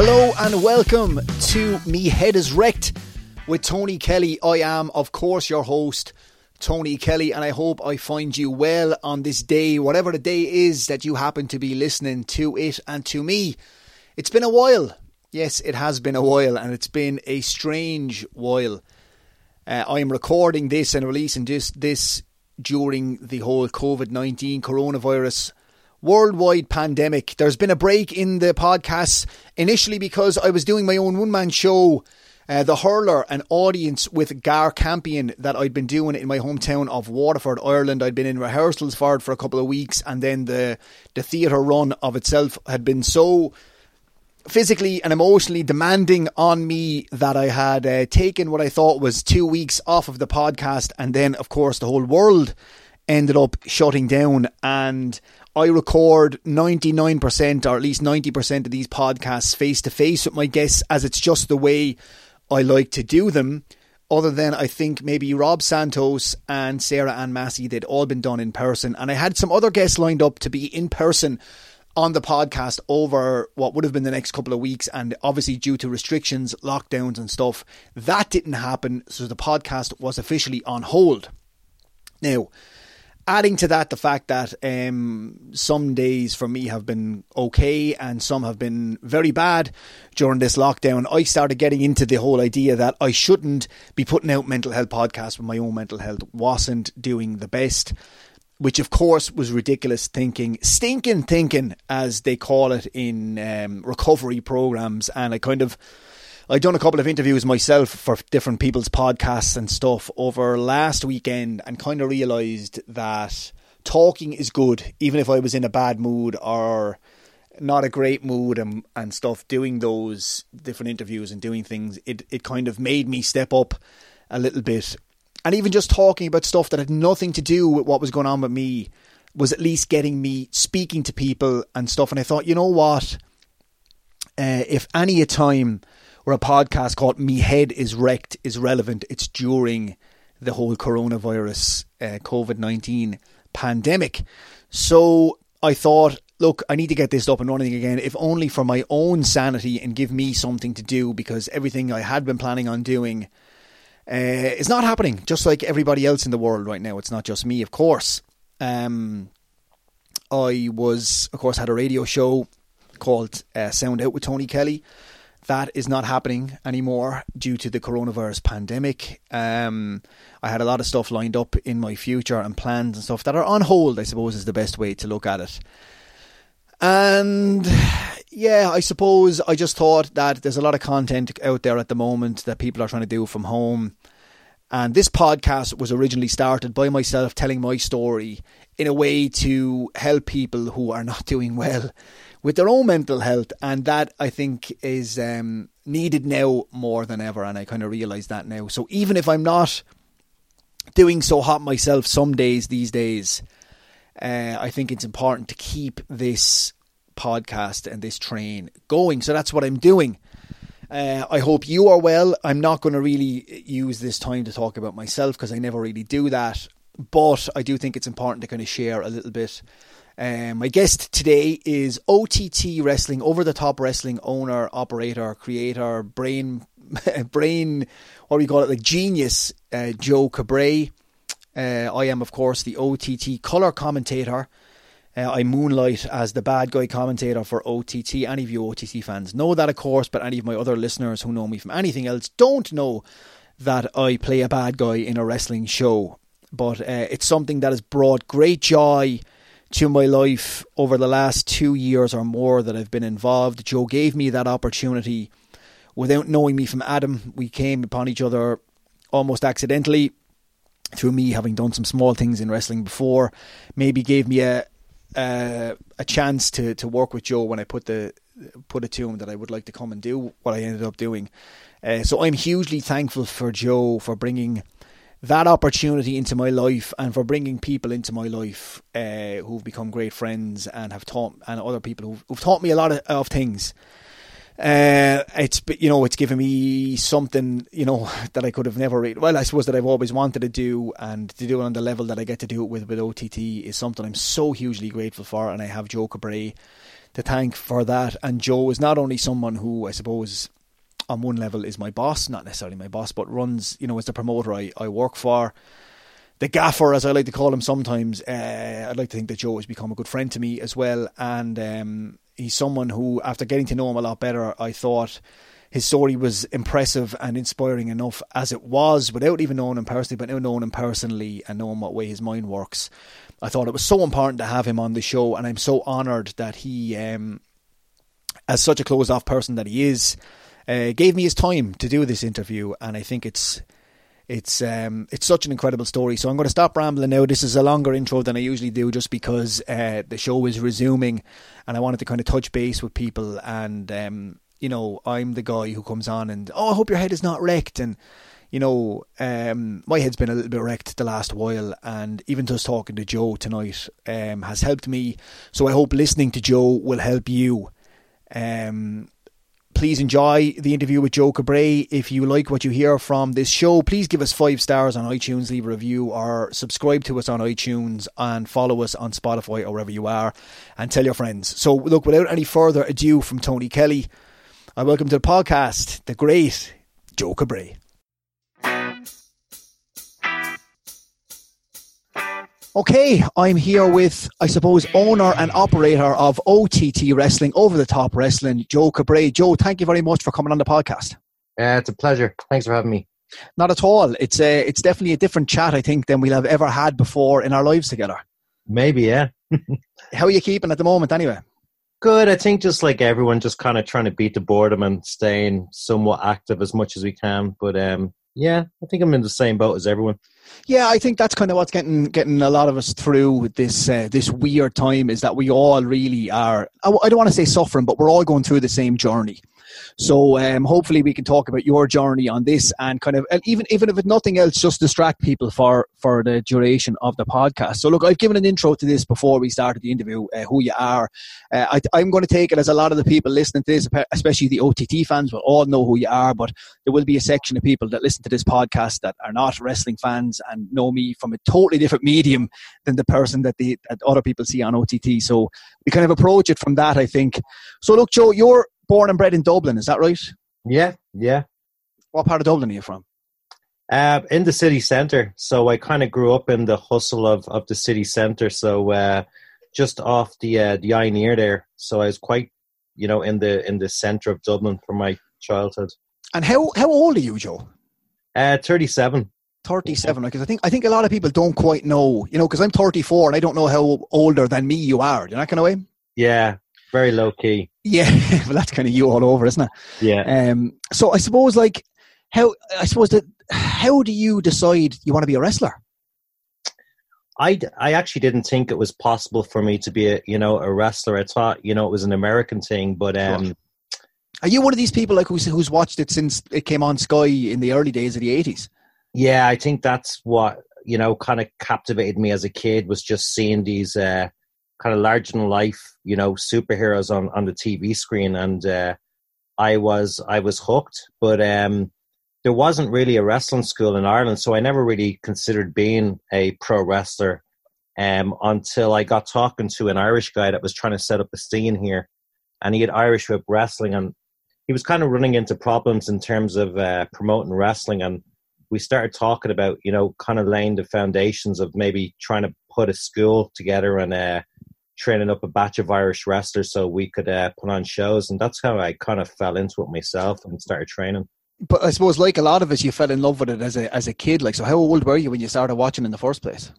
Hello and welcome to Me Head is Wrecked with Tony Kelly. I am, of course, your host, Tony Kelly, and I hope I find you well on this day, whatever the day is that you happen to be listening to it and to me. It's been a while. Yes, it has been a while, and it's been a strange while. Uh, I am recording this and releasing this, this during the whole COVID 19 coronavirus worldwide pandemic. There's been a break in the podcasts initially because I was doing my own one man show, uh, The Hurler, an audience with Gar Campion that I'd been doing in my hometown of Waterford, Ireland. I'd been in rehearsals for it for a couple of weeks, and then the, the theatre run of itself had been so physically and emotionally demanding on me that I had uh, taken what I thought was two weeks off of the podcast, and then, of course, the whole world ended up shutting down. And I record 99% or at least 90% of these podcasts face to face with my guests, as it's just the way I like to do them. Other than I think maybe Rob Santos and Sarah Ann Massey, they'd all been done in person. And I had some other guests lined up to be in person on the podcast over what would have been the next couple of weeks. And obviously, due to restrictions, lockdowns, and stuff, that didn't happen. So the podcast was officially on hold. Now, adding to that, the fact that um, some days for me have been okay and some have been very bad during this lockdown, I started getting into the whole idea that I shouldn't be putting out mental health podcasts when my own mental health wasn't doing the best which of course was ridiculous thinking, stinking thinking, as they call it in um, recovery programs. And I kind of, I'd done a couple of interviews myself for different people's podcasts and stuff over last weekend and kind of realised that talking is good, even if I was in a bad mood or not a great mood and, and stuff, doing those different interviews and doing things, it, it kind of made me step up a little bit and even just talking about stuff that had nothing to do with what was going on with me was at least getting me speaking to people and stuff. And I thought, you know what? Uh, if any time where a podcast called Me Head is Wrecked is relevant, it's during the whole coronavirus, uh, COVID 19 pandemic. So I thought, look, I need to get this up and running again, if only for my own sanity and give me something to do because everything I had been planning on doing uh, it's not happening, just like everybody else in the world right now. It's not just me, of course. Um, I was, of course, had a radio show called uh, Sound Out with Tony Kelly. That is not happening anymore due to the coronavirus pandemic. Um, I had a lot of stuff lined up in my future and plans and stuff that are on hold, I suppose, is the best way to look at it. And yeah, I suppose I just thought that there's a lot of content out there at the moment that people are trying to do from home. And this podcast was originally started by myself telling my story in a way to help people who are not doing well with their own mental health. And that I think is um, needed now more than ever. And I kind of realise that now. So even if I'm not doing so hot myself some days these days, uh, I think it's important to keep this podcast and this train going. So that's what I'm doing. Uh, I hope you are well. I'm not going to really use this time to talk about myself because I never really do that. But I do think it's important to kind of share a little bit. Um, my guest today is OTT Wrestling, over the top wrestling owner, operator, creator, brain, brain, what do we call it, like genius, uh, Joe Cabray. Uh, I am, of course, the OTT color commentator uh, I moonlight as the bad guy commentator for OTT. Any of you OTT fans know that, of course, but any of my other listeners who know me from anything else don't know that I play a bad guy in a wrestling show. But uh, it's something that has brought great joy to my life over the last two years or more that I've been involved. Joe gave me that opportunity without knowing me from Adam. We came upon each other almost accidentally through me having done some small things in wrestling before. Maybe gave me a, uh, a chance to to work with Joe when I put the put it to him that I would like to come and do what I ended up doing. Uh, so I'm hugely thankful for Joe for bringing that opportunity into my life and for bringing people into my life uh, who've become great friends and have taught and other people who've, who've taught me a lot of, of things. Uh, it's you know it's given me something you know that I could have never read. Well, I suppose that I've always wanted to do, and to do it on the level that I get to do it with with OTT is something I'm so hugely grateful for. And I have Joe Cabray to thank for that. And Joe is not only someone who I suppose on one level is my boss, not necessarily my boss, but runs, you know, as the promoter I, I work for. The gaffer, as I like to call him sometimes, uh, I'd like to think that Joe has become a good friend to me as well. And um, he's someone who, after getting to know him a lot better, I thought his story was impressive and inspiring enough as it was without even knowing him personally, but now knowing him personally and knowing what way his mind works. I thought it was so important to have him on the show, and I'm so honoured that he, um, as such a closed off person that he is, uh, gave me his time to do this interview, and I think it's it's um, it's such an incredible story. So I'm going to stop rambling now. This is a longer intro than I usually do, just because uh, the show is resuming, and I wanted to kind of touch base with people. And um, you know, I'm the guy who comes on and oh, I hope your head is not wrecked, and you know, um, my head's been a little bit wrecked the last while, and even just talking to Joe tonight um, has helped me. So I hope listening to Joe will help you. Um, please enjoy the interview with Joe Cabray. If you like what you hear from this show, please give us five stars on iTunes, leave a review, or subscribe to us on iTunes and follow us on Spotify or wherever you are, and tell your friends. So, look, without any further ado from Tony Kelly, I welcome to the podcast the great Joe Cabray. Okay, I'm here with, I suppose, owner and operator of OTT Wrestling, Over the Top Wrestling, Joe Cabray. Joe, thank you very much for coming on the podcast. Uh, it's a pleasure. Thanks for having me. Not at all. It's a, it's definitely a different chat, I think, than we'll have ever had before in our lives together. Maybe, yeah. How are you keeping at the moment, anyway? Good. I think just like everyone, just kind of trying to beat the boredom and staying somewhat active as much as we can. But um, yeah, I think I'm in the same boat as everyone. Yeah, I think that's kind of what's getting getting a lot of us through this uh, this weird time is that we all really are. I, I don't want to say suffering, but we're all going through the same journey. So um, hopefully we can talk about your journey on this and kind of and even even if it's nothing else, just distract people for for the duration of the podcast. So look, I've given an intro to this before we started the interview. Uh, who you are, uh, I, am going to take it as a lot of the people listening to this, especially the OTT fans, will all know who you are. But there will be a section of people that listen to this podcast that are not wrestling fans and know me from a totally different medium than the person that the that other people see on OTT. So we kind of approach it from that, I think. So look, Joe, you're born and bred in Dublin, is that right? Yeah, yeah. What part of Dublin are you from? Uh, in the city centre. So I kind of grew up in the hustle of, of the city centre. So uh, just off the uh, the eye near there. So I was quite, you know, in the in the centre of Dublin for my childhood. And how how old are you, Joe? Uh, thirty seven. 37 because I think I think a lot of people don't quite know you know because I'm 34 and I don't know how older than me you are you know that kind of way yeah very low key. Yeah, well, that's kind of you all over, isn't it? Yeah. Um. So I suppose, like, how I suppose that how do you decide you want to be a wrestler? I, I actually didn't think it was possible for me to be a you know a wrestler. I thought you know it was an American thing, but um. Are you one of these people like who's who's watched it since it came on Sky in the early days of the eighties? Yeah, I think that's what you know kind of captivated me as a kid was just seeing these uh, kind of larger than life, you know, superheroes on on the TV screen, and uh, I was I was hooked. But um, there wasn't really a wrestling school in Ireland, so I never really considered being a pro wrestler um, until I got talking to an Irish guy that was trying to set up a scene here, and he had Irish whip wrestling, and he was kind of running into problems in terms of uh, promoting wrestling. And we started talking about you know kind of laying the foundations of maybe trying to put a school together and uh, training up a batch of Irish wrestlers so we could uh, put on shows, and that's how I kind of fell into it myself and started training. But I suppose, like a lot of us, you fell in love with it as a as a kid. Like, so how old were you when you started watching in the first place?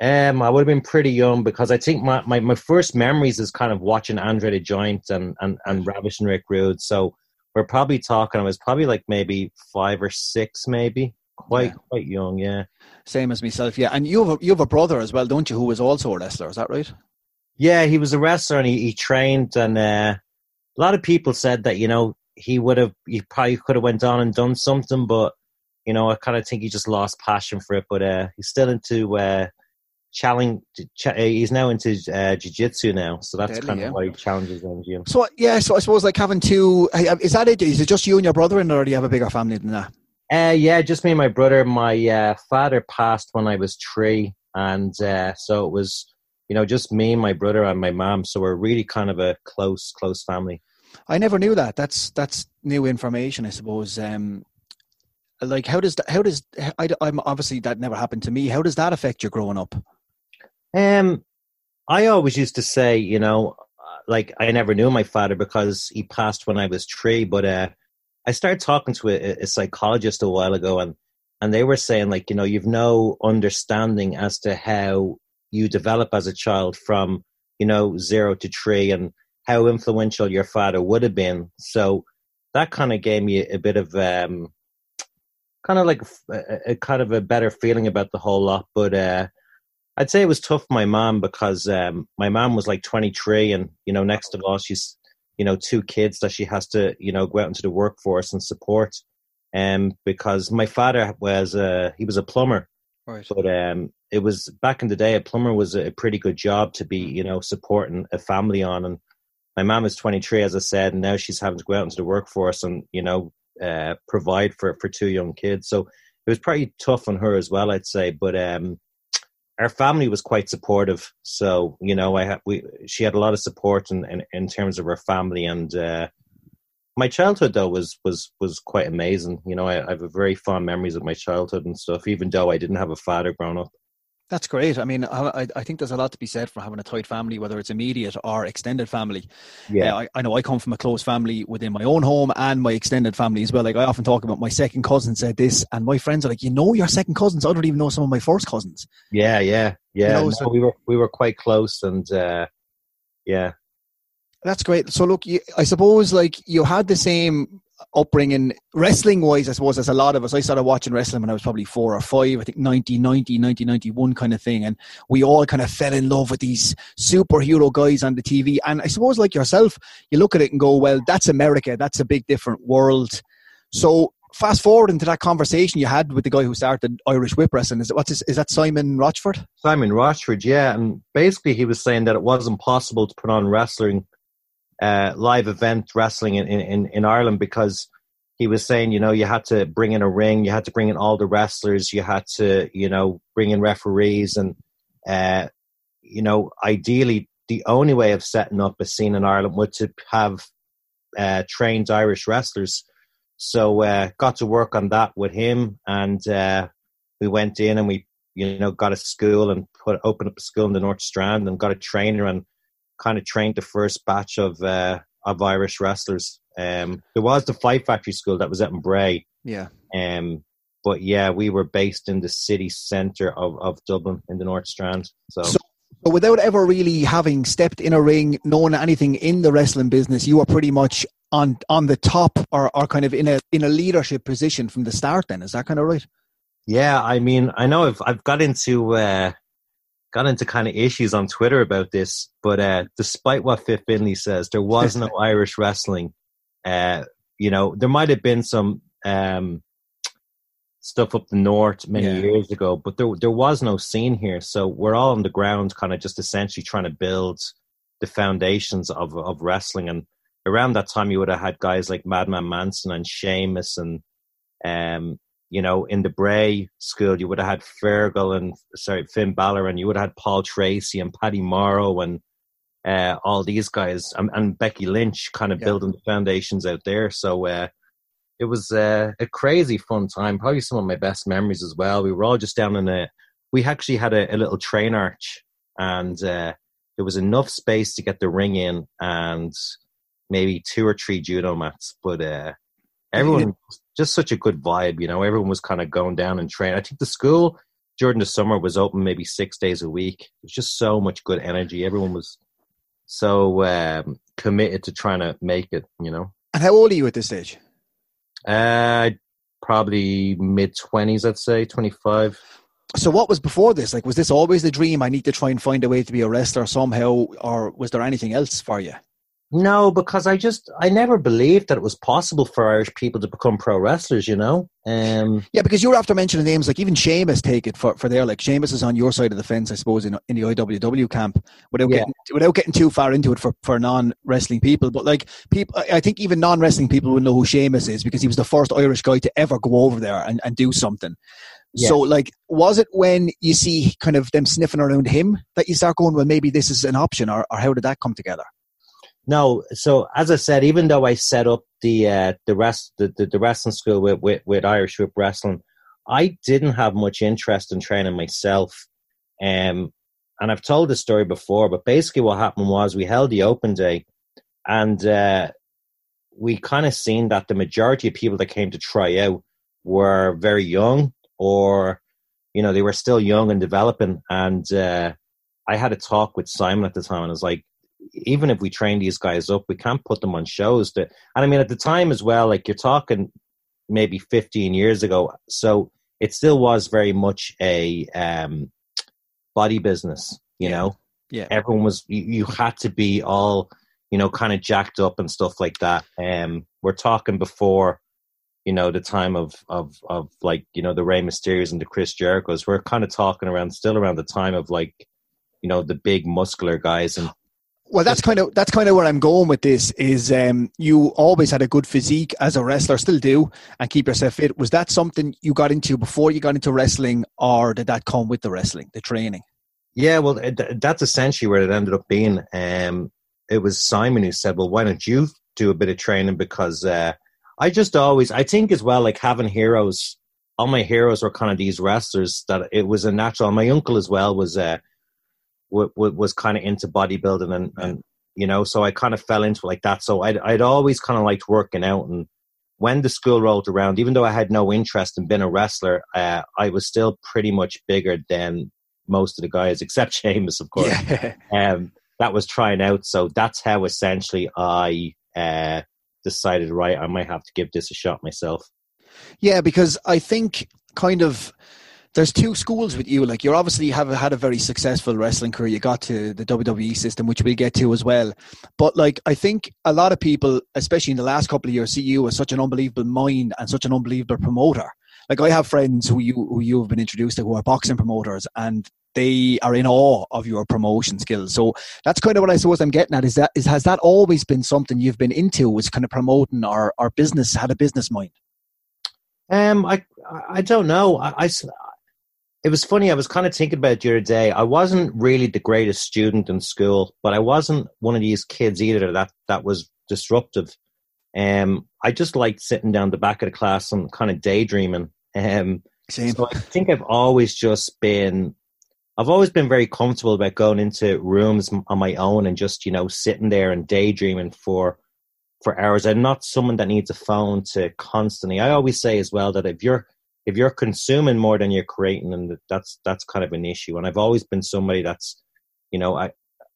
Um, I would have been pretty young because I think my, my, my first memories is kind of watching Andre the Giant and and and Ravishing Rick Rude. So we're probably talking. I was probably like maybe five or six, maybe quite yeah. quite young. Yeah, same as myself. Yeah, and you have a, you have a brother as well, don't you? Who is also a wrestler. Is that right? Yeah, he was a wrestler and he, he trained, and uh, a lot of people said that you know he would have, he probably could have went on and done something, but you know I kind of think he just lost passion for it. But uh, he's still into uh, challenge. Ch- uh, he's now into uh, jiu-jitsu now, so that's Deadly, kind of yeah. why he challenges them. Gym. So yeah, so I suppose like having two. Is that it? Is it just you and your brother, and or do you have a bigger family than that? Uh, yeah, just me and my brother. My uh, father passed when I was three, and uh, so it was you know, just me, my brother, and my mom. So we're really kind of a close, close family. I never knew that. That's that's new information, I suppose. Um, like, how does that, how does I, I'm obviously that never happened to me. How does that affect your growing up? Um, I always used to say, you know, like I never knew my father because he passed when I was three. But uh, I started talking to a, a psychologist a while ago, and and they were saying like, you know, you've no understanding as to how you develop as a child from you know zero to three and how influential your father would have been. So that kind of gave me a bit of um kind of like a, a, kind of a better feeling about the whole lot. But uh i'd say it was tough for my mom because um my mom was like 23 and you know next to all she's you know two kids that she has to you know go out into the workforce and support um because my father was uh he was a plumber. Right. but um it was back in the day a plumber was a pretty good job to be you know supporting a family on. And my mom is 23 as i said and now she's having to go out into the workforce and you know uh, provide for for two young kids. So it was pretty tough on her as well i'd say. But um our family was quite supportive. So you know i had we she had a lot of support in in, in terms of her family. And uh my childhood though was was was quite amazing. You know I, I have very fond memories of my childhood and stuff even though i didn't have a father growing up that's great. I mean, I, I think there's a lot to be said for having a tight family, whether it's immediate or extended family. Yeah, uh, I, I, know I come from a close family within my own home and my extended family as well. Like I often talk about my second cousin said this, and my friends are like, "You know, your second cousins. I don't even know some of my first cousins." Yeah, yeah, yeah. You know, no, so, we were we were quite close, and uh, yeah, that's great. So look, you, I suppose like you had the same upbringing wrestling wise i suppose as a lot of us. I started watching wrestling when i was probably four or five i think 1990 1991 kind of thing. And we all kind of fell in love with these superhero guys on the tv and i suppose like yourself you look at it and go well that's america. That's a big different world. So fast forward into that conversation you had with the guy who started irish whip wrestling. Is it what's his, is that simon rochford? Simon rochford yeah. And basically he was saying that it wasn't possible to put on wrestling uh, live event wrestling in, in, in Ireland because he was saying, you know, you had to bring in a ring, you had to bring in all the wrestlers, you had to, you know, bring in referees, and uh, you know, ideally, the only way of setting up a scene in Ireland would to have uh, trained Irish wrestlers. So uh, got to work on that with him, and uh, we went in and we, you know, got a school and put opened up a school in the North Strand and got a trainer and kind of trained the first batch of uh, of Irish wrestlers. Um, there was the Fight Factory School that was at Bray. Yeah. Um, but yeah, we were based in the city centre of, of Dublin in the North Strand. So. so. so, without ever really having stepped in a ring, known anything in the wrestling business, you were pretty much on on the top or, or kind of in a in a leadership position from the start. Then is that kind of right? Yeah, I mean, I know I've I've got into uh, got into kind of issues on Twitter about this, but uh, despite what Fit Finlay says, there was no Irish wrestling. Uh, you know, there might have been some um, stuff up the north many yeah. years ago, but there there was no scene here. So we're all on the ground, kind of just essentially trying to build the foundations of of wrestling. And around that time, you would have had guys like Madman Manson and Sheamus and um, you know, in the Bray school, you would have had Fergal and sorry Finn Balor, and you would have had Paul Tracy and Paddy Morrow and uh, all these guys, and, and, Becky Lynch, kind of yeah. building the foundations out there. So uh, it was uh, a crazy fun time. Probably some of my best memories as well. We were all just down in a. We actually had a, a little train arch, and uh, there was enough space to get the ring in, and maybe two or three judo mats, but uh, everyone just such a good vibe. You know, everyone was kind of going down and training. I think the school during the summer was open maybe six days a week. It was just so much good energy. Everyone was so um, committed to trying to make it. You know. And how old are you at this stage? Uh, probably mid twenties. I'd say twenty five. So what was before this? Like, was this always the dream? I need to try and find a way to be a wrestler somehow, or was there anything else for you? No, because I just I never believed that it was possible for Irish people to become pro wrestlers. You know. Um, yeah, because you were after mentioning names like even Sheamus take it for, for there. Like Sheamus is on your side of the fence, I suppose, in in the IWW camp. Without yeah. getting without getting too far into it for, for non wrestling people, but like people, I think even non wrestling people would know who Sheamus is because he was the first Irish guy to ever go over there and, and do something. Yeah. So, like, was it when you see kind of them sniffing around him that you start going, well, maybe this is an option, or, or how did that come together? No, so as I said, even though I set up the uh, the rest the, the, the wrestling school with, with, with Irish Whip Wrestling, I didn't have much interest in training myself. Um, and I've told this story before, but basically what happened was we held the open day, and uh, we kind of seen that the majority of people that came to try out were very young, or you know they were still young and developing. And uh, I had a talk with Simon at the time, and I was like, even if we train these guys up, we can't put them on shows. That, and I mean, at the time as well, like you're talking maybe 15 years ago, so it still was very much a um, body business. You yeah. know, yeah, everyone was you, you had to be all you know kind of jacked up and stuff like that. Um, we're talking before you know the time of of of like you know the Rey Mysterios and the Chris Jericho's. We're kind of talking around still around the time of like you know the big muscular guys and well, that's kind of that's kind of where I'm going with this. Is um, you always had a good physique as a wrestler, still do, and keep yourself fit. Was that something you got into before you got into wrestling, or did that come with the wrestling, the training? Yeah, well, that's essentially where it ended up being. Um, it was Simon who said, "Well, why don't you do a bit of training?" Because uh, I just always, I think as well, like having heroes. All my heroes were kind of these wrestlers that it was a natural. My uncle as well was. Uh, w- w- was kind of into bodybuilding and, and you know, so I kind of fell into like that. So I'd, I'd always kind of liked working out. And when the school rolled around, even though I had no interest in being a wrestler, uh, I was still pretty much bigger than most of the guys, except Sheamus, of course. Yeah. Um, that was trying out. So that's how essentially I uh, decided, right, I might have to give this a shot myself. Yeah, because I think kind of there's two schools with you. Like you're obviously have had a very successful wrestling career. You got to the WWE system, which we'll get to as well. But like I think a lot of people, especially in the last couple of years, see you as such an unbelievable mind and such an unbelievable promoter. Like I have friends who you who you have been introduced to who are boxing promoters and they are in awe of your promotion skills. So that's kind of what I suppose I'm getting at. Is that is has that always been something you've been into? Was kind of promoting our our business had a business mind. Um, I I don't know. I, I, it was funny. I was kind of thinking about it the day. I wasn't really the greatest student in school, but I wasn't one of these kids either that that was disruptive. Um, I just liked sitting down the back of the class and kind of daydreaming. Um, Same. So I think I've always just been, I've always been very comfortable about going into rooms on my own and just you know sitting there and daydreaming for for hours. I'm not someone that needs a phone to constantly. I always say as well that if you're if you're consuming more than you're creating, and that's that's kind of an issue. And I've always been somebody that's, you know, I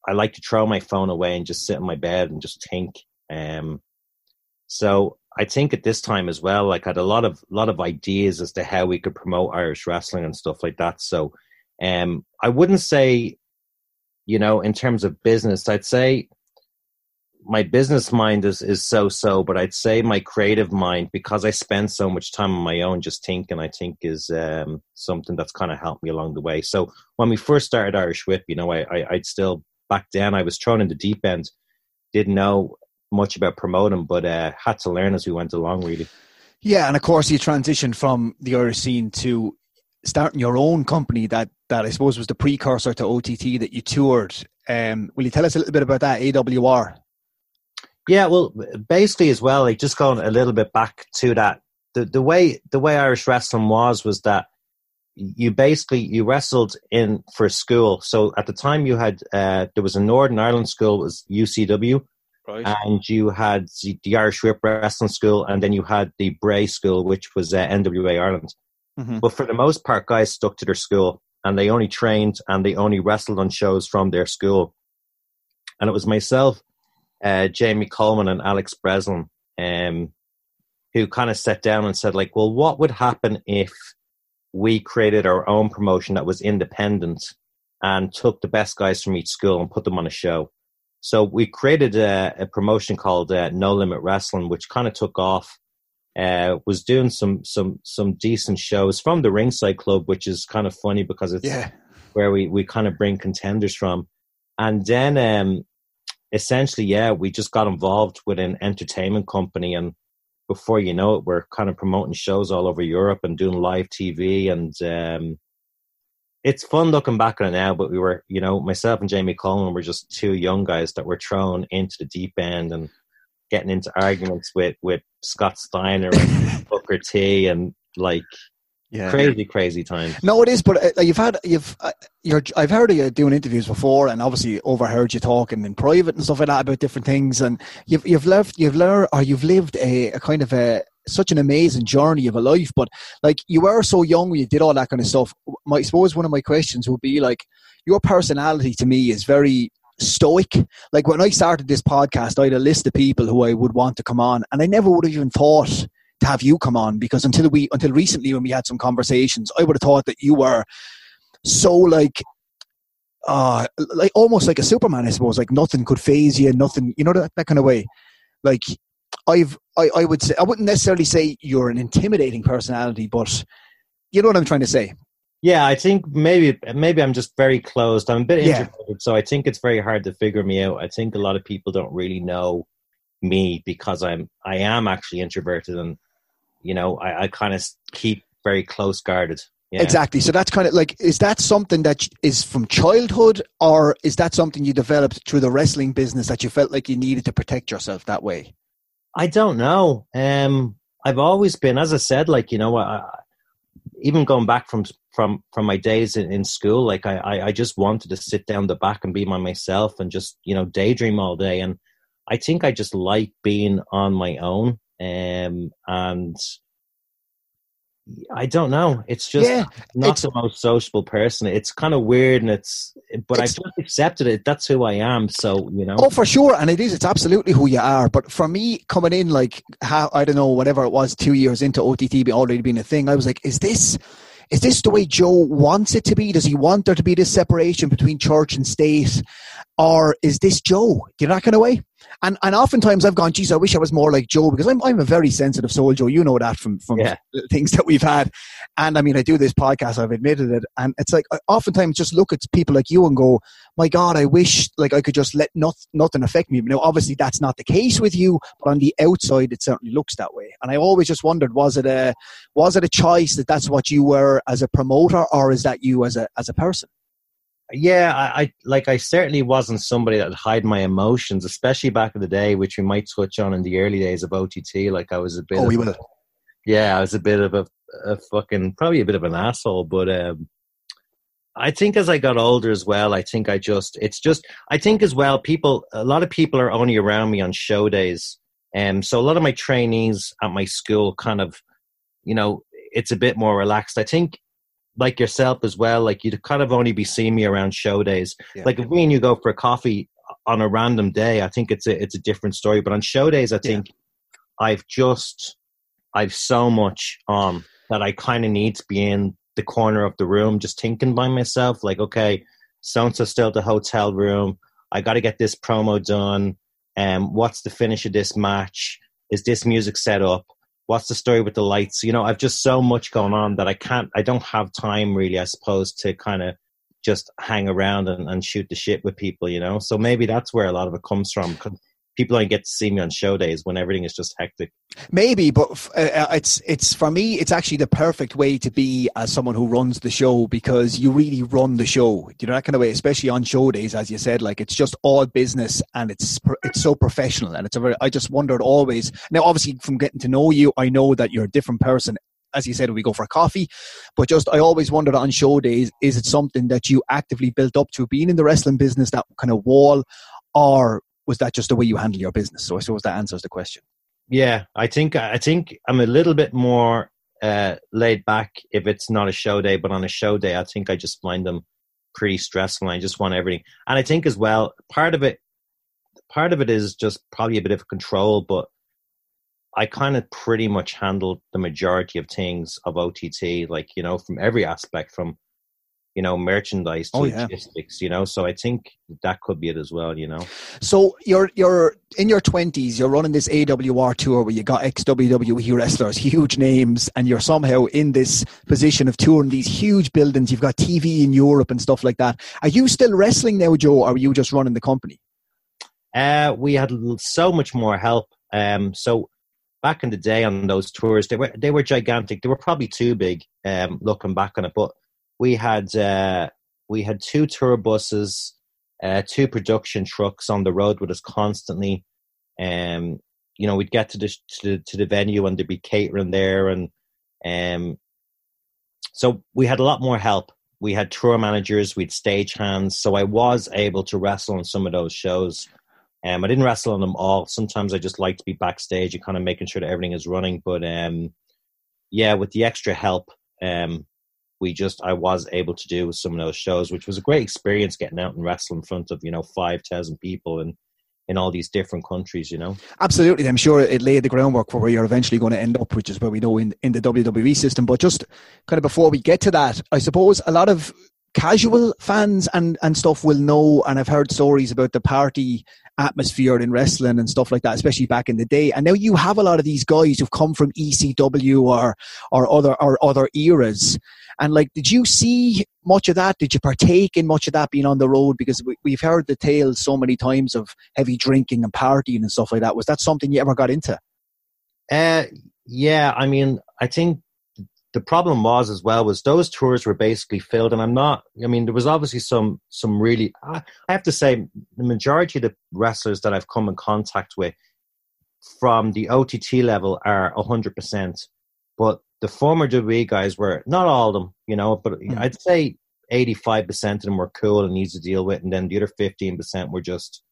I like to throw my phone away and just sit in my bed and just think. Um, so I think at this time as well, like I had a lot of lot of ideas as to how we could promote Irish wrestling and stuff like that. So, um, I wouldn't say, you know, in terms of business, I'd say my business mind is is so so, but I'd say my creative mind, because I spend so much time on my own just thinking, I think is um, something that's kind of helped me along the way. So when we first started Irish Whip, you know, I, I I'd still back then I was thrown in the deep end, didn't know much about promoting, but uh, had to learn as we went along, really. Yeah, and of course you transitioned from the Irish scene to starting your own company that that I suppose was the precursor to OTT that you toured. Um, will you tell us a little bit about that AWR? Yeah, well, basically as well, like just going a little bit back to that, the the way the way Irish wrestling was was that you basically you wrestled in for school. So at the time you had uh, there was a Northern Ireland school was UCW, right. and you had the, Irish Whip Wrestling School, and then you had the Bray School, which was uh, NWA Ireland. Mm-hmm. But for the most part, guys stuck to their school, and they only trained and they only wrestled on shows from their school. And it was myself uh, Jamie Coleman and Alex Breslin, um, who kind of sat down and said, like, well, what would happen if we created our own promotion that was independent and took the best guys from each school and put them on a show? So we created a, a promotion called uh, No Limit Wrestling, which kind of took off. Uh, was doing some some some decent shows from the Ringside Club, which is kind of funny because it's yeah. where we we kind of bring contenders from. And then um, essentially, yeah, we just got involved with an entertainment company and before you know it, we're kind of promoting shows all over Europe and doing live TV, and um, it's fun looking back on it now. But we were, you know, myself and Jamie Coleman were just two young guys that were thrown into the deep end and getting into arguments with with Scott Steiner and Booker T, and like yeah. crazy, crazy time. No, it is. But uh, you've had you've uh, you're. I've heard you doing interviews before, and obviously overheard you talking in private and stuff like that about different things. And you've you've lived you've learned or you've lived a, a kind of a such an amazing journey of a life. But like you were so young when you did all that kind of stuff. My, I suppose one of my questions would be like your personality to me is very stoic. Like when I started this podcast, I had a list of people who I would want to come on, and I never would have even thought to have you come on because until we until recently when we had some conversations, I would have thought that you were so like uh like almost like a Superman, I suppose. Like nothing could phase you, nothing you know that, that kind of way. Like I've I, I would say I wouldn't necessarily say you're an intimidating personality, but you know what I'm trying to say. Yeah, I think maybe maybe I'm just very closed. I'm a bit yeah. introverted, so I think it's very hard to figure me out. I think a lot of people don't really know me because I'm I am actually introverted and you know, I, I kind of keep very close guarded. Yeah. Exactly. So that's kind of like, is that something that is from childhood, or is that something you developed through the wrestling business that you felt like you needed to protect yourself that way? I don't know. Um, I've always been, as I said, like you know, I, even going back from from from my days in, in school, like I, I, I just wanted to sit down the back and be by myself and just you know daydream all day. And I think I just like being on my own. Um, and I don't know. It's just yeah, not it's, the most sociable person. It's kind of weird, and it's but I've just accepted it. That's who I am. So you know. Oh, for sure, and it is. It's absolutely who you are. But for me, coming in like how I don't know, whatever it was, two years into OTT already being a thing, I was like, is this? Is this the way Joe wants it to be? Does he want there to be this separation between church and state? Or is this Joe? Do you know that kind of way? And and oftentimes I've gone, geez, I wish I was more like Joe because I'm I'm a very sensitive soul, Joe. You know that from from yeah. things that we've had. And I mean, I do this podcast. I've admitted it, and it's like I oftentimes just look at people like you and go, my God, I wish like I could just let not, nothing affect me. Now, obviously, that's not the case with you, but on the outside, it certainly looks that way. And I always just wondered, was it a was it a choice that that's what you were as a promoter, or is that you as a as a person? Yeah, I, I, like I certainly wasn't somebody that hide my emotions, especially back in the day, which we might touch on in the early days of OTT. Like I was a bit. Oh, we will. Yeah, I was a bit of a, a fucking probably a bit of an asshole, but um, I think as I got older as well, I think I just it's just I think as well people a lot of people are only around me on show days, and um, so a lot of my trainees at my school kind of, you know, it's a bit more relaxed. I think like yourself as well, like you'd kind of only be seeing me around show days. Yeah. Like if me and you go for a coffee on a random day, I think it's a it's a different story. But on show days, I think yeah. I've just I've so much um that I kind of need to be in the corner of the room, just thinking by myself, like, okay, so and so still the hotel room. I got to get this promo done. Um, what's the finish of this match? Is this music set up? What's the story with the lights? You know i've just so much going on that i can't i don't have time really i suppose to kind of just hang around and, and shoot the shit with people you know? So maybe that's where a lot of it comes from people don't get to see me on show days when everything is just hectic. Maybe, but uh, uh, it's it's for me, it's actually the perfect way to be as someone who runs the show because you really run the show. You know that kind of way, especially on show days, as you said. Like it's just all business and it's it's so professional and it's a very. I just wondered always. Now, obviously, from getting to know you, I know that you're a different person as you said, we go for a coffee. But just, I always wondered on show days, is it something that you actively built up to being in the wrestling business, that kind of wall, or was that just the way you handle your business? So I suppose that answers the question. Yeah, I think I think I'm a little bit more uh, laid back if it's not a show day, but on a show day, I think I just find them pretty stressful. I just want everything, and I think as well, part of it, part of it is just probably a bit of control, but I kind of pretty much handle the majority of things of OTT, like you know, from every aspect, from you know, merchandise oh, yeah. logistics, you know. So I think that could be it as well, you know. So you're you're in your twenties, you're running this AWR tour where you got ex WWE wrestlers, huge names, and you're somehow in this position of touring these huge buildings. You've got TV in Europe and stuff like that. Are you still wrestling now, Joe, or are you just running the company? Uh, we had so much more help. Um, so back in the day on those tours, they were they were gigantic. They were probably too big. Um, looking back on it, but we had uh, we had two tour buses, uh, two production trucks on the road with us constantly. Um, you know, we'd get to the to to the venue and there'd be catering there, and um, so we had a lot more help. We had tour managers, we had stage hands, so I was able to wrestle on some of those shows. Um, I didn't wrestle on them all. Sometimes I just like to be backstage and kind of making sure that everything is running. But um, yeah, with the extra help, um, we just I was able to do with some of those shows, which was a great experience getting out and wrestling in front of you know five thousand people and in all these different countries, you know. Absolutely, I'm sure it laid the groundwork for where you're eventually going to end up, which is where we know in in the WWE system. But just kind of before we get to that, I suppose a lot of casual fans and and stuff will know, and I've heard stories about the party atmosphere in wrestling and stuff like that, especially back in the day. And now you have a lot of these guys who've come from ECW or or other or other eras. And like, did you see much of that? Did you partake in much of that being on the road? Because we, have heard the tales so many times of heavy drinking and partying and stuff like that. Was that something you ever got into? Uh, yeah. I mean, I think the problem was as well was those tours were basically filled and i'm not i mean there was obviously some some really i have to say the majority of the wrestlers that i've come in contact with from the ott level are 100% but the former WWE guys were not all of them, you know, but mm. I'd say 85% of them were cool and easy to deal with, and then the other 15% were just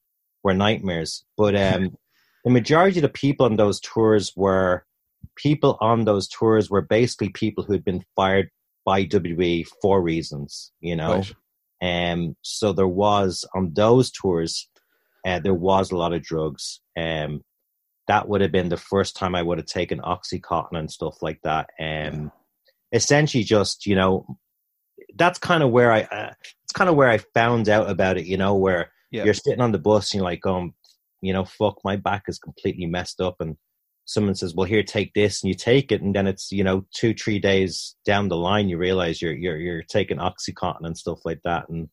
were nightmares. But um, the majority of the people on those tours were people on those tours were basically people who had been fired by WWE for reasons, you know. Right. Um, so there was on those tours, uh, there was a lot of drugs. Um, that would have been the first time I would have taken oxycontin and stuff like that. Um, essentially, just you know, that's kind of where I, uh, it's kind of where I found out about it. You know, where yeah. you're sitting on the bus and you're like, um, you know, fuck, my back is completely messed up, and someone says, "Well, here, take this," and you take it, and then it's you know two, three days down the line, you realize you're you're you're taking OxyContin and stuff like that, and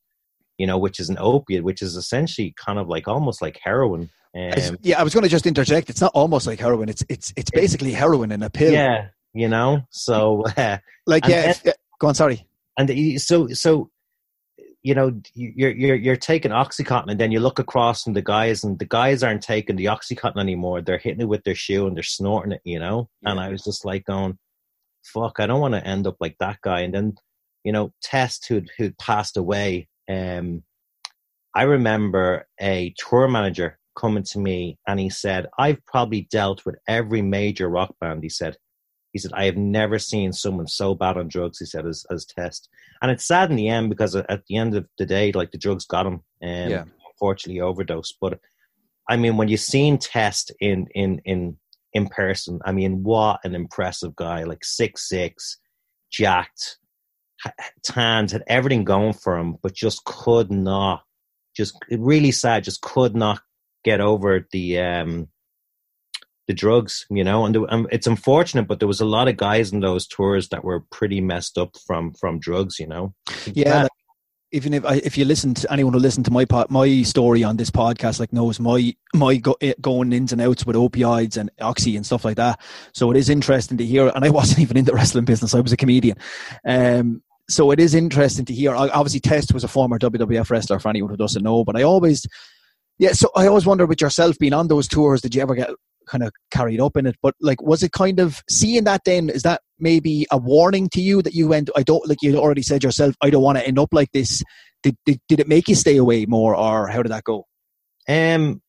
you know, which is an opiate, which is essentially kind of like almost like heroin. Um, yeah, I was going to just interject. It's not almost like heroin. It's it's it's basically heroin in a pill. Yeah, you know. So, uh, like, yeah, if, yeah, go on. Sorry. And so so you know you're you're you're taking oxycontin and then you look across and the guys and the guys aren't taking the oxycontin anymore. They're hitting it with their shoe and they're snorting it you know? Yeah. and i was just like going fuck i don't want to end up like that guy. And then you know test who'd who'd passed away um i remember a tour manager coming to me and he said i've probably dealt with every major rock band he said he said, I have never seen someone so bad on drugs, he said, as, as Test. And it's sad in the end because at the end of the day, like the drugs got him and yeah. unfortunately overdosed. But I mean, when you've seen Test in, in, in, in person, I mean, what an impressive guy, like six six, jacked, tanned, had everything going for him, but just could not, just really sad, just could not get over the, um, the drugs, you know, and, the, um, it's unfortunate, but there was a lot of guys in those tours that were pretty messed up from from drugs, you know. Yeah, like, even if I, if you listen to anyone who listened to my my story on this podcast, like knows my my go, going ins and outs with opioids and oxy and stuff like that. So it is interesting to hear. And I wasn't even in the wrestling business; I was a comedian. Um, so it is interesting to hear. Obviously, Test was a former WWF wrestler for anyone who doesn't know, but I always yeah, so I always wonder with yourself being on those tours, did you ever get kind of carried up in it. But like, was it kind of seeing that? Then is that maybe a warning to you that you went? I don't like you already said yourself. I don't want to end up like this. Did, did did it make you stay away more, or how did that go? Um,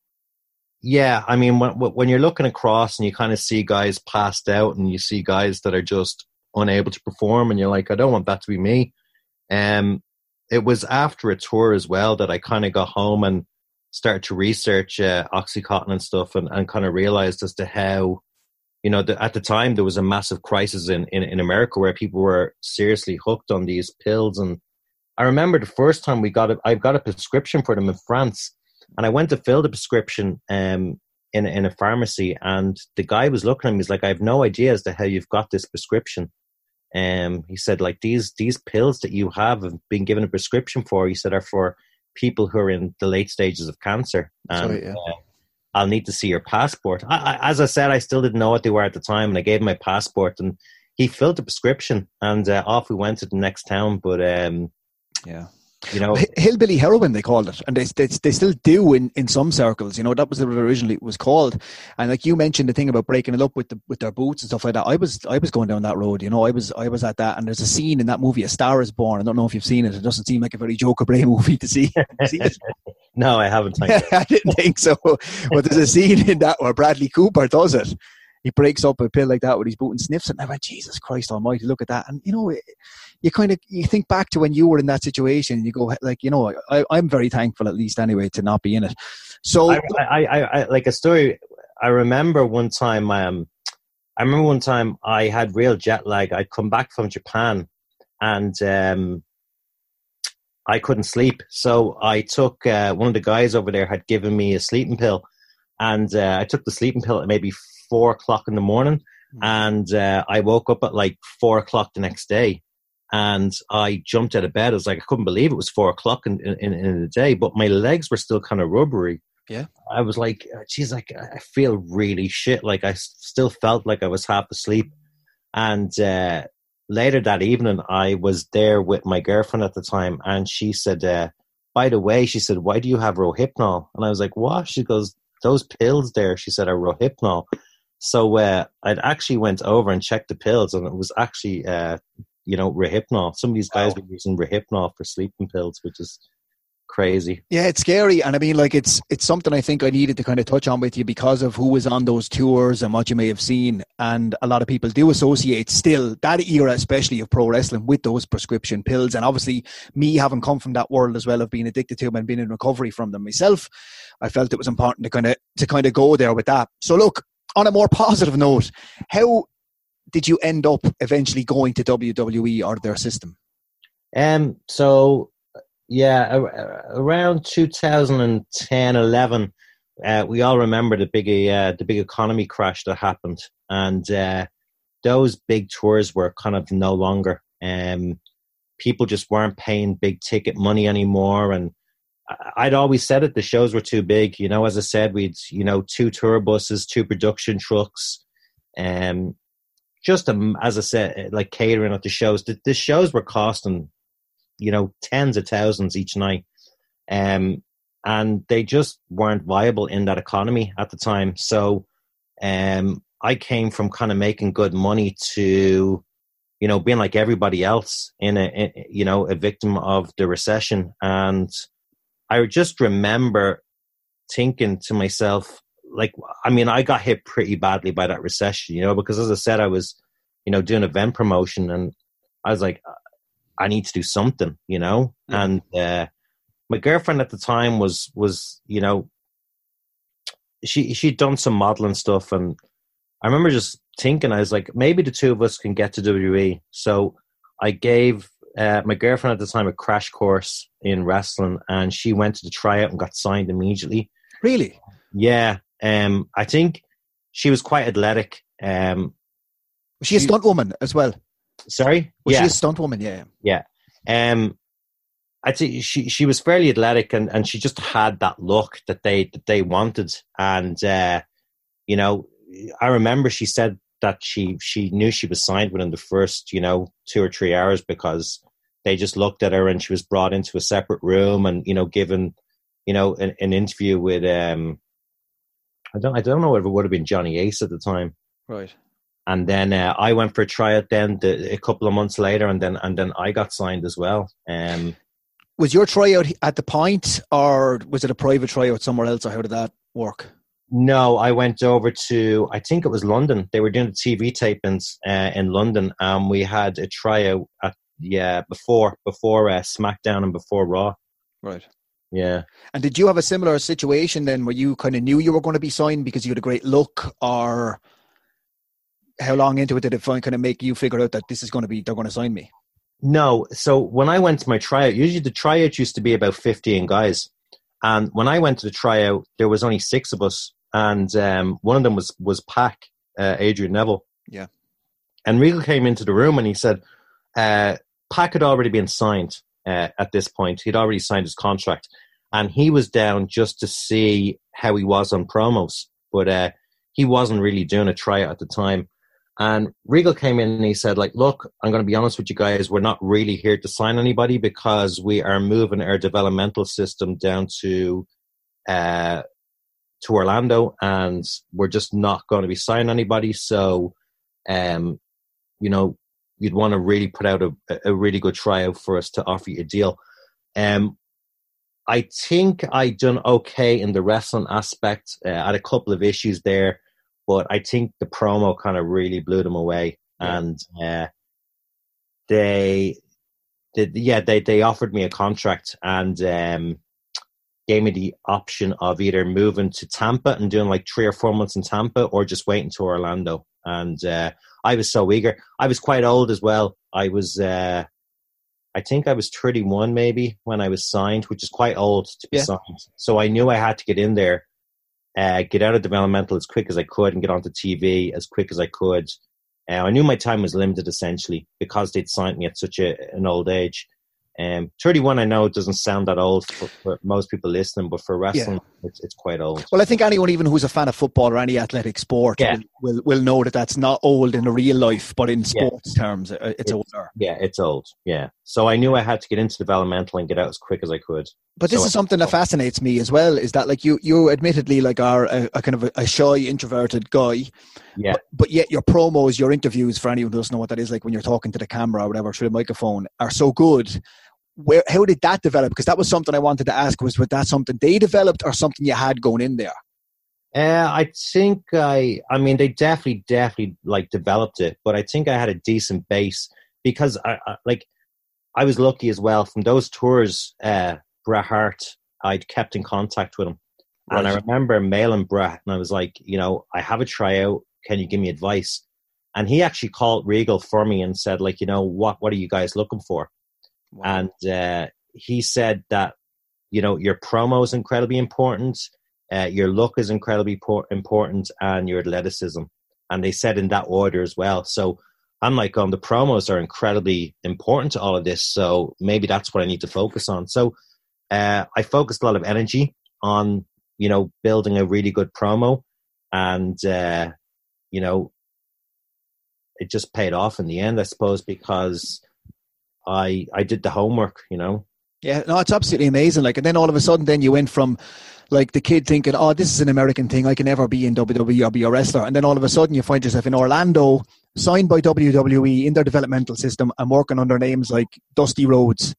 yeah, I mean, when when you're looking across and you kind of see guys passed out, and you see guys that are just unable to perform, and you're like, I don't want that to be me. Um, it was after a tour as well that I kind of got home and started to research uh, oxycontin and stuff and, and kind of realized as to how you know the, at the time there was a massive crisis in, in, in america where people were seriously hooked on these pills. And i remember the first time we got it i got a prescription for them in france and i went to fill the prescription um, in, in a pharmacy and the guy was looking at me he's like i have no idea as to how you've got this prescription. Um, he said like these these pills that you have have been given a prescription for he said are for people who are in the late stages of cancer. And, Sorry, yeah. uh, I'll need to see your passport. I, I, as I said, I still didn't know what they were at the time, and I gave him my passport, and he filled the prescription, and uh, off we went to the next town. But um, yeah, you know, hillbilly heroin they called it, and they, they, they still do in, in some circles. You know that was what it originally was called. And like you mentioned, the thing about breaking it up with the with their boots and stuff like that. I was I was going down that road. You know, I was I was at that, and there's a scene in that movie, A Star Is Born. I don't know if you've seen it. It doesn't seem like a very Joe Cabray movie to see. see no, I haven't. I didn't think so. But there's a scene in that where Bradley Cooper does it. He breaks up a pill like that with his boot and sniffs it. And I went, Jesus Christ Almighty, look at that. And you know, you kind of you think back to when you were in that situation. And you go like, you know, I, I'm very thankful at least anyway to not be in it. So, I, I, I, I like a story. I remember one time. Um, I remember one time I had real jet lag. I'd come back from Japan, and um, I couldn't sleep. So I took uh, one of the guys over there had given me a sleeping pill, and uh, I took the sleeping pill at maybe four o'clock in the morning, hmm. and uh, I woke up at like four o'clock the next day, and I jumped out of bed. I was like, I couldn't believe it was four o'clock in, in, in the day, but my legs were still kind of rubbery. Yeah. I was like, geez, like I feel really shit. Like I still felt like I was half asleep. And uh, later that evening, I was there with my girlfriend at the time, and she said, uh, "By the way," she said, "Why do you have Rohypnol?" And I was like, "What?" She goes, "Those pills there," she said, "are Rohypnol." So uh, I'd actually went over and checked the pills, and it was actually uh, you know, Rohypnol. Some of these guys wow. were using Rohypnol for sleeping pills, which is crazy. Yeah, it's scary, and I mean, like it's it's something I think I needed to kind of touch on with you because of who was on those tours and what you may have seen, and a lot of people do associate still that era, especially of pro wrestling, with those prescription pills, and obviously me having come from that world as well of being addicted to them and being in recovery from them myself, I felt it was important to kind of to kind of go there with that. So look. On a more positive note, how did you end up eventually going to WWE or their system? Um, so yeah, around 2010, 11, uh, we all remember the big uh, the big economy crash that happened, and uh, those big tours were kind of no longer. Um, people just weren't paying big ticket money anymore, and I'd always said it. The shows were too big. You know, as I said, we'd you know two tour buses, two production trucks, um, just um, as I said, like catering at the shows. The, the shows were costing, you know, tens of thousands each night, um, and they just weren't viable in that economy at the time. So, um, I came from kind of making good money to, you know, being like everybody else in a, in, you know, a victim of the recession, and I just remember thinking to myself, like I mean, I got hit pretty badly by that recession, you know, because as I said, I was, you know, doing event promotion, and I was like, I need to do something, you know. Yeah. And uh, my girlfriend at the time was was you know, she she'd done some modeling stuff, and I remember just thinking, I was like, maybe the two of us can get to WWE. So I gave uh, my girlfriend at the time a crash course in wrestling, and she went to the tryout and got signed immediately. Really? Yeah, um, I think she was quite athletic. Um, was she, she a stunt woman as well? Sorry, was yeah. she a stunt woman? Yeah, yeah. Um, I'd say she she was fairly athletic and, and she just had that look that they that they wanted. And uh, you know, I remember she said that she she knew she was signed within the first you know two or three hours because they just looked at her and she was brought into a separate room and you know given you know an, an interview with um I don't I don't know if it would have been Johnny Ace at the time. Right. And then uh, I went for a tryout then the, a couple of months later, and then and then I got signed as well. Um, was your tryout at the point, or was it a private tryout somewhere else, or how did that work? No, I went over to I think it was London. They were doing the TV tapings uh, in London, and we had a tryout at yeah before before uh, SmackDown and before Raw. Right. Yeah. And did you have a similar situation then where you kind of knew you were going to be signed because you had a great look or how long into it did it find kind of make you figure out that this is going to be, they're going to sign me? No. So when I went to my tryout, usually the tryout used to be about 15 guys. And when I went to the tryout, there was only six of us. And um, one of them was, was Pac, uh, Adrian Neville. Yeah. And Regal came into the room and he said, uh, Pac had already been signed uh, at this point. He'd already signed his contract. and he was down just to see how he was on promos, but uh, he wasn't really doing a tryout at the time. And Regal came in and he said, like, look, I'm going to be honest with you guys. We're not really here to sign anybody because we are moving our developmental system down to, uh, to Orlando and we're just not going to be signing anybody. So, um, you know, you'd want to really put out a, a really good tryout for us to offer you a deal. Um, I think I done okay in the wrestling aspect. Uh, I had a couple of issues there but I think the promo kind of really blew them away, yeah. and uh, they, they, yeah, they they offered me a contract and um, gave me the option of either moving to Tampa and doing like three or four months in Tampa, or just waiting to Orlando. And uh, I was so eager. I was quite old as well. I was. Uh, I think I was 31 maybe when I was signed, which is quite old to be yeah. signed. So I knew I had to get in there uh, get out of developmental as quick as I could and get onto TV as quick as I could. Uh, I knew my time was limited essentially because they'd signed me at such a, an old age. Um, 31, I know it doesn't sound that old for, for most people listening, but for wrestling, yeah. It's, it's quite old. Well, I think anyone, even who's a fan of football or any athletic sport, yeah. will, will, will know that that's not old in the real life, but in sports yeah. terms, uh, it's, it's older. Yeah, it's old. Yeah. So I knew I had to get into developmental and get out as quick as I could. But this so is something that fascinates me as well. Is that like you, you admittedly like are a, a kind of a, a, shy, introverted guy. Yeah. But, but, yet your promos, your interviews, for anyone who doesn't know what that is, like when you're talking to the camera or whatever through the microphone, are so good where how did that develop? Because that was something I wanted to ask. Was was that something they developed or something you had going in there? Uh, I think I. I mean, they definitely, definitely like developed it, but I think I had a decent base because I, I like. I was lucky as well from those tours. Uh, Bret Hart, I'd kept in contact with him, right. and I remember mailing Bret, and I was like, you know, I have a tryout. Can you give me advice? And he actually called Regal for me and said, like, you know, what what are you guys looking for? Wow. And uh, he said that, you know, your promo is incredibly important, uh, your look is incredibly por- important, and your athleticism. And they said in that order as well. So I'm like, um, the promos are incredibly important to all of this. So maybe that's what I need to focus on. So uh, I focused a lot of energy on, you know, building a really good promo. And, uh, you know, it just paid off in the end, I suppose, because I I did the homework, you know. Yeah, no, it's absolutely amazing. Like, and then all of a sudden, then you went from like the kid thinking, "Oh, this is an American thing. I can never be in WWE or be a wrestler," and then all of a sudden, you find yourself in Orlando, signed by WWE in their developmental system, and working under names like Dusty Rhodes.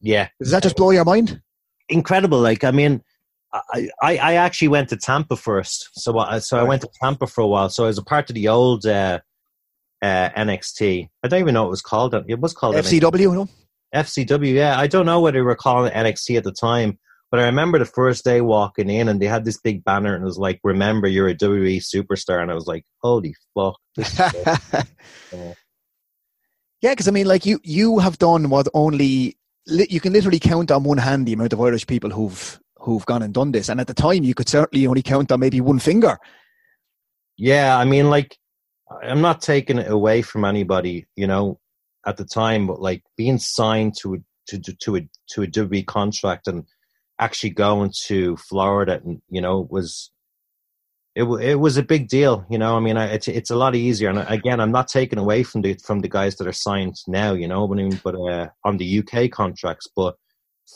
Yeah, does that just blow your mind? Incredible. Like, I mean, I, I, I actually went to Tampa first. So, I, so I went to Tampa for a while. So I was a part of the old uh, uh, NXT. I don't even know what it was called. It was called FCW, NXT. no? FCW, yeah. I don't know what they were calling it NXT at the time, but I remember the first day walking in and they had this big banner and it was like, remember you're a WWE superstar. And I was like, holy fuck. yeah, because I mean, like you, you have done what only, you can literally count on one hand the amount of Irish people who've who've gone and done this. And at the time, you could certainly only count on maybe one finger. Yeah, I mean, like I'm not taking it away from anybody, you know, at the time, but like being signed to a, to to a to a WWE contract and actually going to Florida, and you know, was it it was a big deal, you know. I mean, it's it's a lot easier, and again, I'm not taking away from the from the guys that are signed now, you know, but I but uh, on the UK contracts, but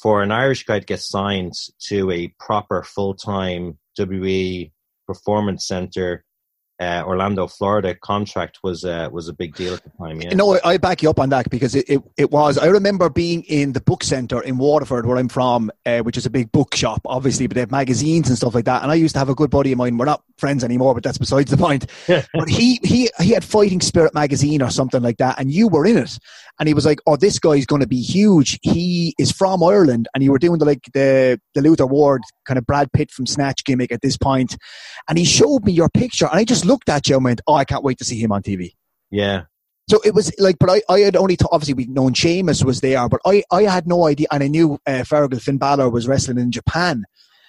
for an Irish guy to get signed to a proper full time WWE performance center uh, Orlando, Florida contract was uh, was a big deal at the time. Yeah. No, I back you up on that because it, it, it was. I remember being in the book centre in Waterford, where I'm from, uh, which is a big book shop, obviously, but they have magazines and stuff like that. And I used to have a good buddy of mine. We're not friends anymore, but that's besides the point. but he he he had Fighting Spirit magazine or something like that, and you were in it. And he was like, "Oh, this guy's going to be huge. He is from Ireland." And you were doing the like the the Luther Ward kind of Brad Pitt from Snatch gimmick at this point, and he showed me your picture, and I just looked at you and went, "Oh, I can't wait to see him on TV." Yeah. So it was like, but I, I had only t- obviously we'd known Sheamus was there, but I, I had no idea, and I knew uh, Fergal Finn Balor was wrestling in Japan.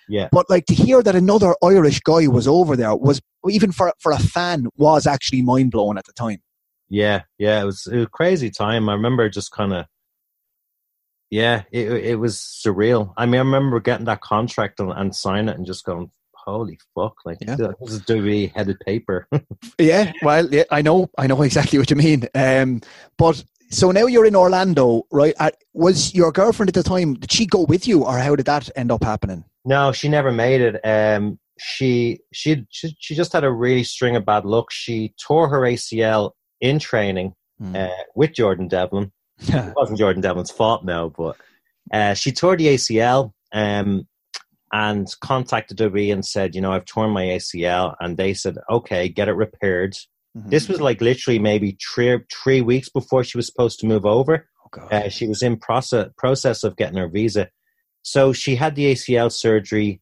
Yeah. But like to hear that another Irish guy was over there was even for for a fan was actually mind blowing at the time. Yeah, yeah, it was, it was a crazy time. I remember just kind of Yeah, it it was surreal. I mean, I remember getting that contract and, and signing it and just going, "Holy fuck!" Like yeah. this is WWE headed paper. yeah, well, yeah, I know, I know exactly what you mean. Um, but so now you're in Orlando, right? was your girlfriend at the time? Did she go with you, or how did that end up happening? No, she never made it. Um, she, she she she just had a really string of bad luck. She tore her ACL in training mm. uh, with Jordan Devlin. it wasn't Jordan Devlin's fault now, but uh, she tore the ACL um, and contacted WWE and said, you know, I've torn my ACL, and they said, okay, get it repaired. Mm-hmm. This was like literally maybe three three weeks before she was supposed to move over. Oh, uh, she was in process process of getting her visa, so she had the ACL surgery,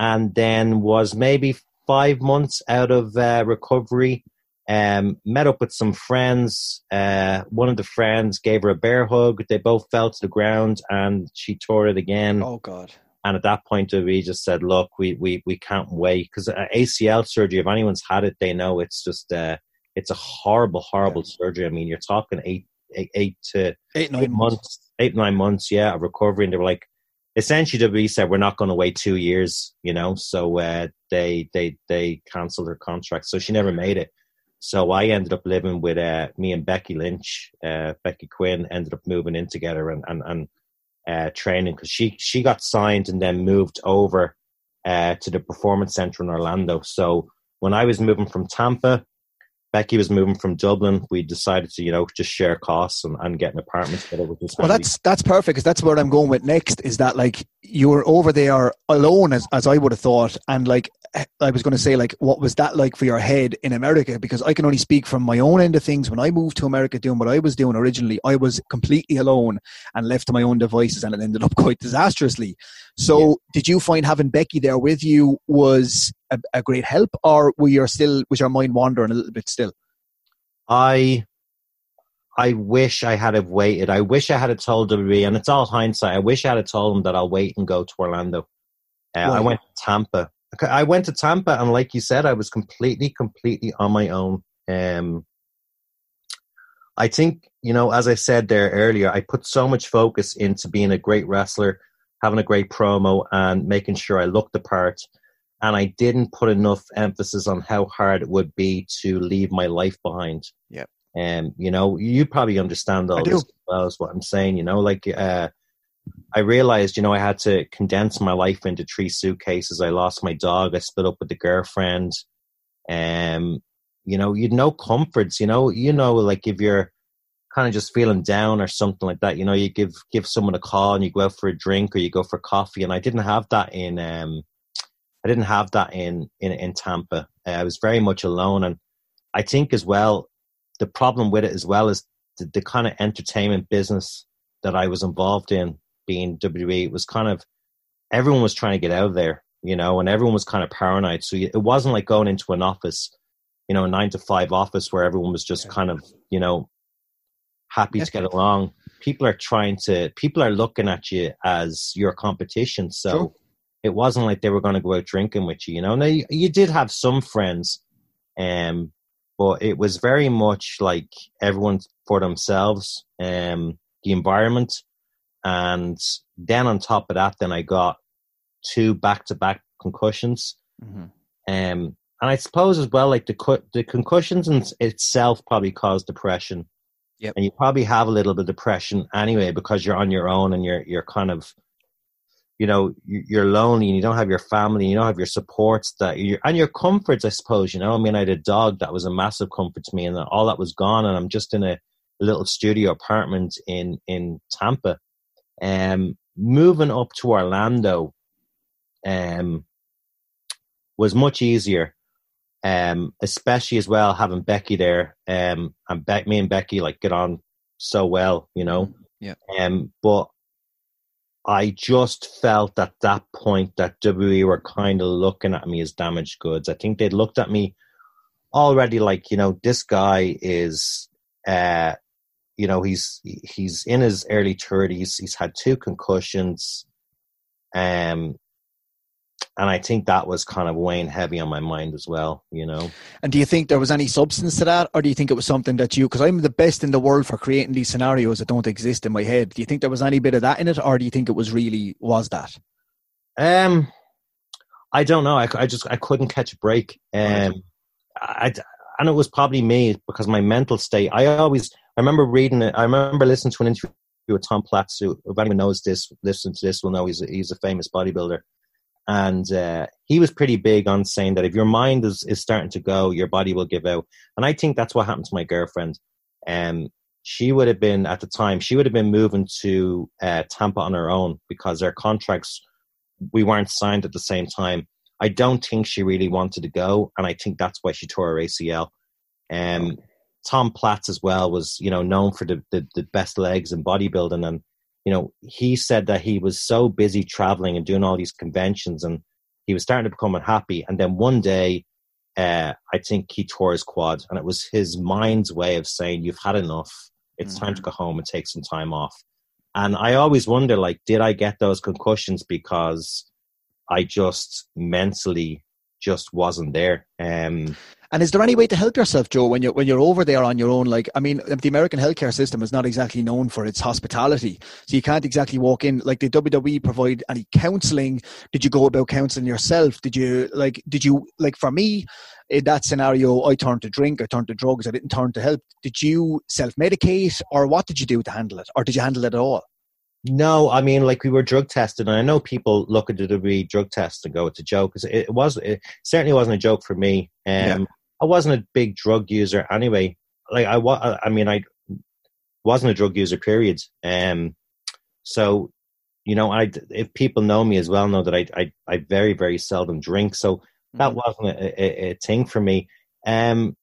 and then was maybe five months out of uh, recovery. Um, met up with some friends. Uh, one of the friends gave her a bear hug. They both fell to the ground, and she tore it again. Oh God! And at that point, we just said, "Look, we we we can't wait because uh, ACL surgery. If anyone's had it, they know it's just uh, it's a horrible, horrible yeah. surgery. I mean, you're talking eight, eight, eight to eight, nine eight months. months, eight, nine months, yeah, of recovery. And they were like, essentially, WWE said, we're not going to wait two years, you know, so uh, they, they, they canceled her contract. So she never made it. So I ended up living with uh, me and Becky Lynch, uh, Becky Quin ended up moving in together and, and, and uh, training because she, she got signed and then moved over uh, to the Performance Center in Orlando. So when I was moving from Tampa, Becky was moving from Dublin, we decided to, you know, just share costs and, and get an apartment together. Which well, that's that's perfect because that's where I'm going with next. Is that like you were over there alone, as as I would have thought, and like eh, I was going to say, like what was that like for your head in America? Because I can only speak from my own end of things. When I moved to America, doing what I was doing originally, I was completely alone and left to my own devices, and it ended up quite disastrously. So, yeah. did you find having Becky there with you was a, a great help, or were you still was your mind wandering a little bit still? I I wish I had have waited. I wish I had have told WWE, and it's all hindsight. I wish I had told them that I'll wait and go to Orlando. Uh, I went to Tampa. I went to Tampa, and like you said, I was completely, completely on my own. Um, I think you know, as I said there earlier, I put so much focus into being a great wrestler, having a great promo, and making sure I looked the part and I didn't put enough emphasis on how hard it would be to leave my life behind. Yeah. And um, you know, you probably understand all this as well as what I'm saying. You know, like uh, I realized, you know, I had to condense my life into three suitcases. I lost my dog. I split up with the girlfriend. Um, you know, you'd no comforts. You know, you know, like if you're kind of just feeling down or something like that, you know, you give give someone a call and you go out for a drink or you go for coffee. And I didn't have that in um I didn't have that in in, in Tampa. Uh, I was very much alone, and I think as well the problem with it as well is the, the kind of entertainment business that I was involved in, being WWE, was kind of everyone was trying to get out of there, you know, and everyone was kind of paranoid. So it wasn't like going into an office, you know, a nine to five office where everyone was just kind of, you know, happy to get along. People are trying to, people are looking at you as your competition. So. Sure it wasn't like they were going to go out drinking with you, you know. Now you, you did have some friends, um, but it was very much like everyone for themselves, um, the environment, and then on top of that, then I got two back-to-back concussions, mm-hmm. um, and I suppose as well, like the the concussions in itself probably caused depression. Yep. and you probably have a little bit of depression anyway because you're on your own and you're you're kind of you know you're lonely and you don't have your family you don't have your supports that you and your comforts i suppose you know. I mean i had a dog that was a massive comfort to me and all that was gone and i'm just in a, little studio apartment in in tampa. Um moving up to orlando um was much easier um especially as well having becky there. Um and Be- me and becky like get on so well you know. Yeah. Um but I just felt at that point that WWE were kind of looking at me as damaged goods. I think they'd looked at me already like, you know, this guy is, uh, you know, he's he's in his early thirties. He's had two concussions. Um, and I think that was kind of weighing heavy on my mind as well, you know. And do you think there was any substance to that, or do you think it was something that you? Because I'm the best in the world for creating these scenarios that don't exist in my head. Do you think there was any bit of that in it, or do you think it was really was that? Um, I don't know. I, I just I couldn't catch a break. Um, I, and it was probably me because my mental state. I always I remember reading it. I remember listening to an interview with Tom Platz, who if anyone knows this, listen to this, will know he's a, he's a famous bodybuilder and uh, he was pretty big on saying that if your mind is, is starting to go, your body will give out. And I think that's what happened to my girlfriend. Um, she would have been at the time she would have been moving to uh, Tampa on her own because their contracts we weren't signed at the same time. I don't think she really wanted to go, and I think that's why she tore her ACL. Um, Tom Platz as well was you know known for the, the, the best legs in bodybuilding, and you know, he said that he was so busy traveling and doing all these conventions and he was starting to become unhappy. And then one day, uh, I think he tore his quad and it was his mind's way of saying, you've had enough. It's mm-hmm. time to mm-hmm. go home and take some time off. And I always wonder, like, did I get those concussions because I just mentally just wasn't there? Um, and is there any way to help yourself, Joe, when you're when you're over there on your own? Like, I mean, the American healthcare system is not exactly known for its hospitality, so you can't exactly walk in. Like, did WWE provide any counselling? Did you go about counselling yourself? Did you like? Did you like? For me, in that scenario, I turned to drink, I turned to drugs, I didn't turn to help. Did you self medicate, or what did you do to handle it, or did you handle it at all? No, I mean, like we were drug tested, and I know people look at the WWE drug test and go, "It's a joke." It was, it certainly wasn't a joke for me. Um, yeah. I wasn't a big drug user anyway. Like I was, I mean, I wasn't a drug user. Period. Um, so you know, I if people know me as well, know that I I, I very very seldom drink. So that mm-hmm. wasn't a, a, a, thing for me. Um,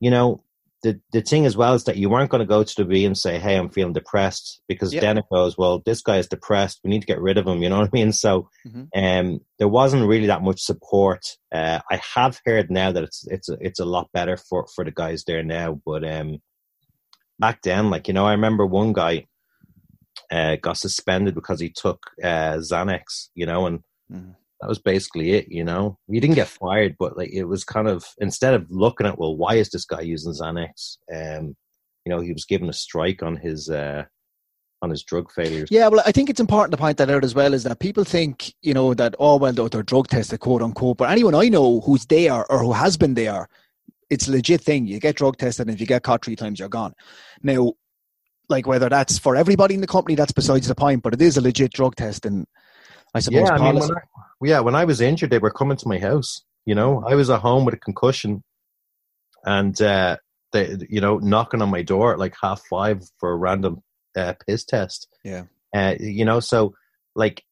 you know, the the thing as well is that you weren't going to go to the V and say, "Hey, I'm feeling depressed," because yep. then it goes, "Well, this guy is depressed. We need to get rid of him." You know what I mean? So, mm-hmm. um, there wasn't really that much support. Uh, I have heard now that it's it's a, it's a lot better for for the guys there now, but um, back then, like you know, I remember one guy uh, got suspended because he took uh, Xanax, you know, and. Mm-hmm that was basically it. You know, he didn't get fired, but like it was kind of instead of looking at well, why is this guy using Xanax? Um, you know, he was given a strike on his uh, on his drug failures. Yeah, well, I think it's important to point that out as well. Is that people think you know that oh well they're drug tested quote unquote, but anyone I know who's there or who has been there, it's a legit thing. You get drug tested, and if you get caught three times, you're gone. Now, like whether that's for everybody in the company, that's besides the point. But it is a legit drug test, and I suppose. Yeah, I mean, when I, yeah, when I was injured, they were coming to my house. You know, I was at home with a concussion, and uh, they, you know, knocking on my door at like half five for a random uh, piss test. Yeah. Uh, you know, so like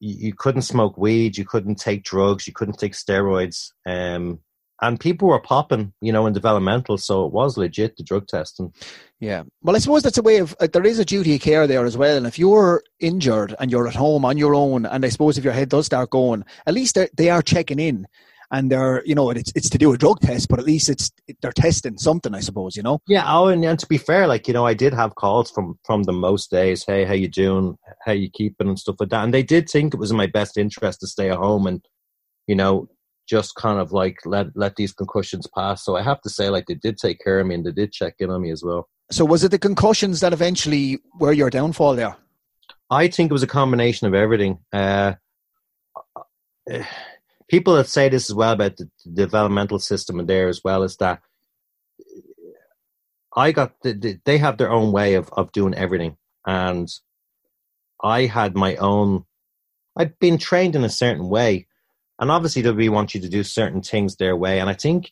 you, you, couldn't smoke weed, you couldn't take drugs, you couldn't take steroids. Um, and people were popping, you know, in developmental, so it was legit the drug testing. Yeah, well, I suppose that's a way of uh, there is a duty of care there as well. And if you're injured and you're at home on your own, and I suppose if your head does start going, at least they are checking in, and they're you know it's it's to do a drug test, but at least it's they're testing something, I suppose, you know. Yeah. Oh, and, and to be fair, like you know, I did have calls from from them most days. Hey, how you doing? How you keeping and stuff like that. And they did think it was in my best interest to stay at home and you know just kind of like let let these concussions pass. So I have to say, like they did take care of me and they did check in on me as well. So was it the concussions that eventually were your downfall there? I think it was a combination of everything. Uh, people that say this as well about the developmental system and there as well is that I got the, they have their own way of of doing everything, and I had my own. I'd been trained in a certain way, and obviously, WWE want you to do certain things their way. And I think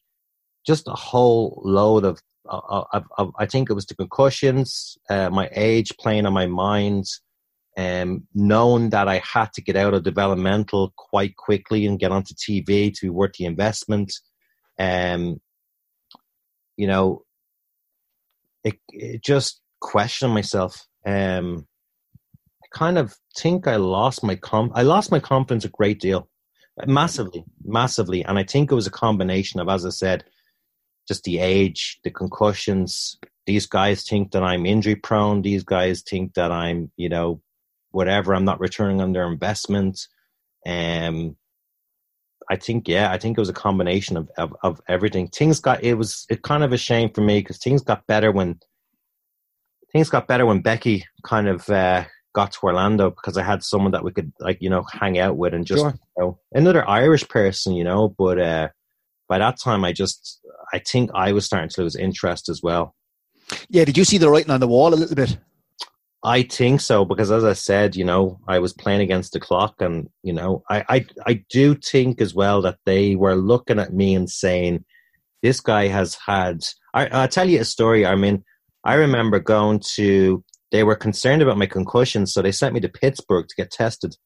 just a whole load of, of, of, of I think it was the concussions, uh, my age playing on my mind, um, knowing that I had to get out of developmental quite quickly and get onto TV to be worth the investment. Um, you know, it, it just questioned myself. Um, I kind of think I lost my com- I lost my confidence a great deal massively, massively. And I think it was a combination of, as I said, just the age, the concussions. These guys think that I'm injury prone. These guys think that I'm, you know, whatever. I'm not returning on their investment. Um, I think yeah, I think it was a combination of of, of everything. Things got it was it kind of a shame for me because things got better when things got better when Becky kind of uh, got to Orlando because I had someone that we could like you know hang out with and just sure. you know, another Irish person, you know. But uh, by that time, I just I think I was starting to lose interest as well. Yeah, did you see the writing on the wall a little bit? I think so because, as I said, you know, I was playing against the clock, and you know, I I, I do think as well that they were looking at me and saying, "This guy has had." I, I'll tell you a story. I mean, I remember going to they were concerned about my concussion, so they sent me to Pittsburgh to get tested.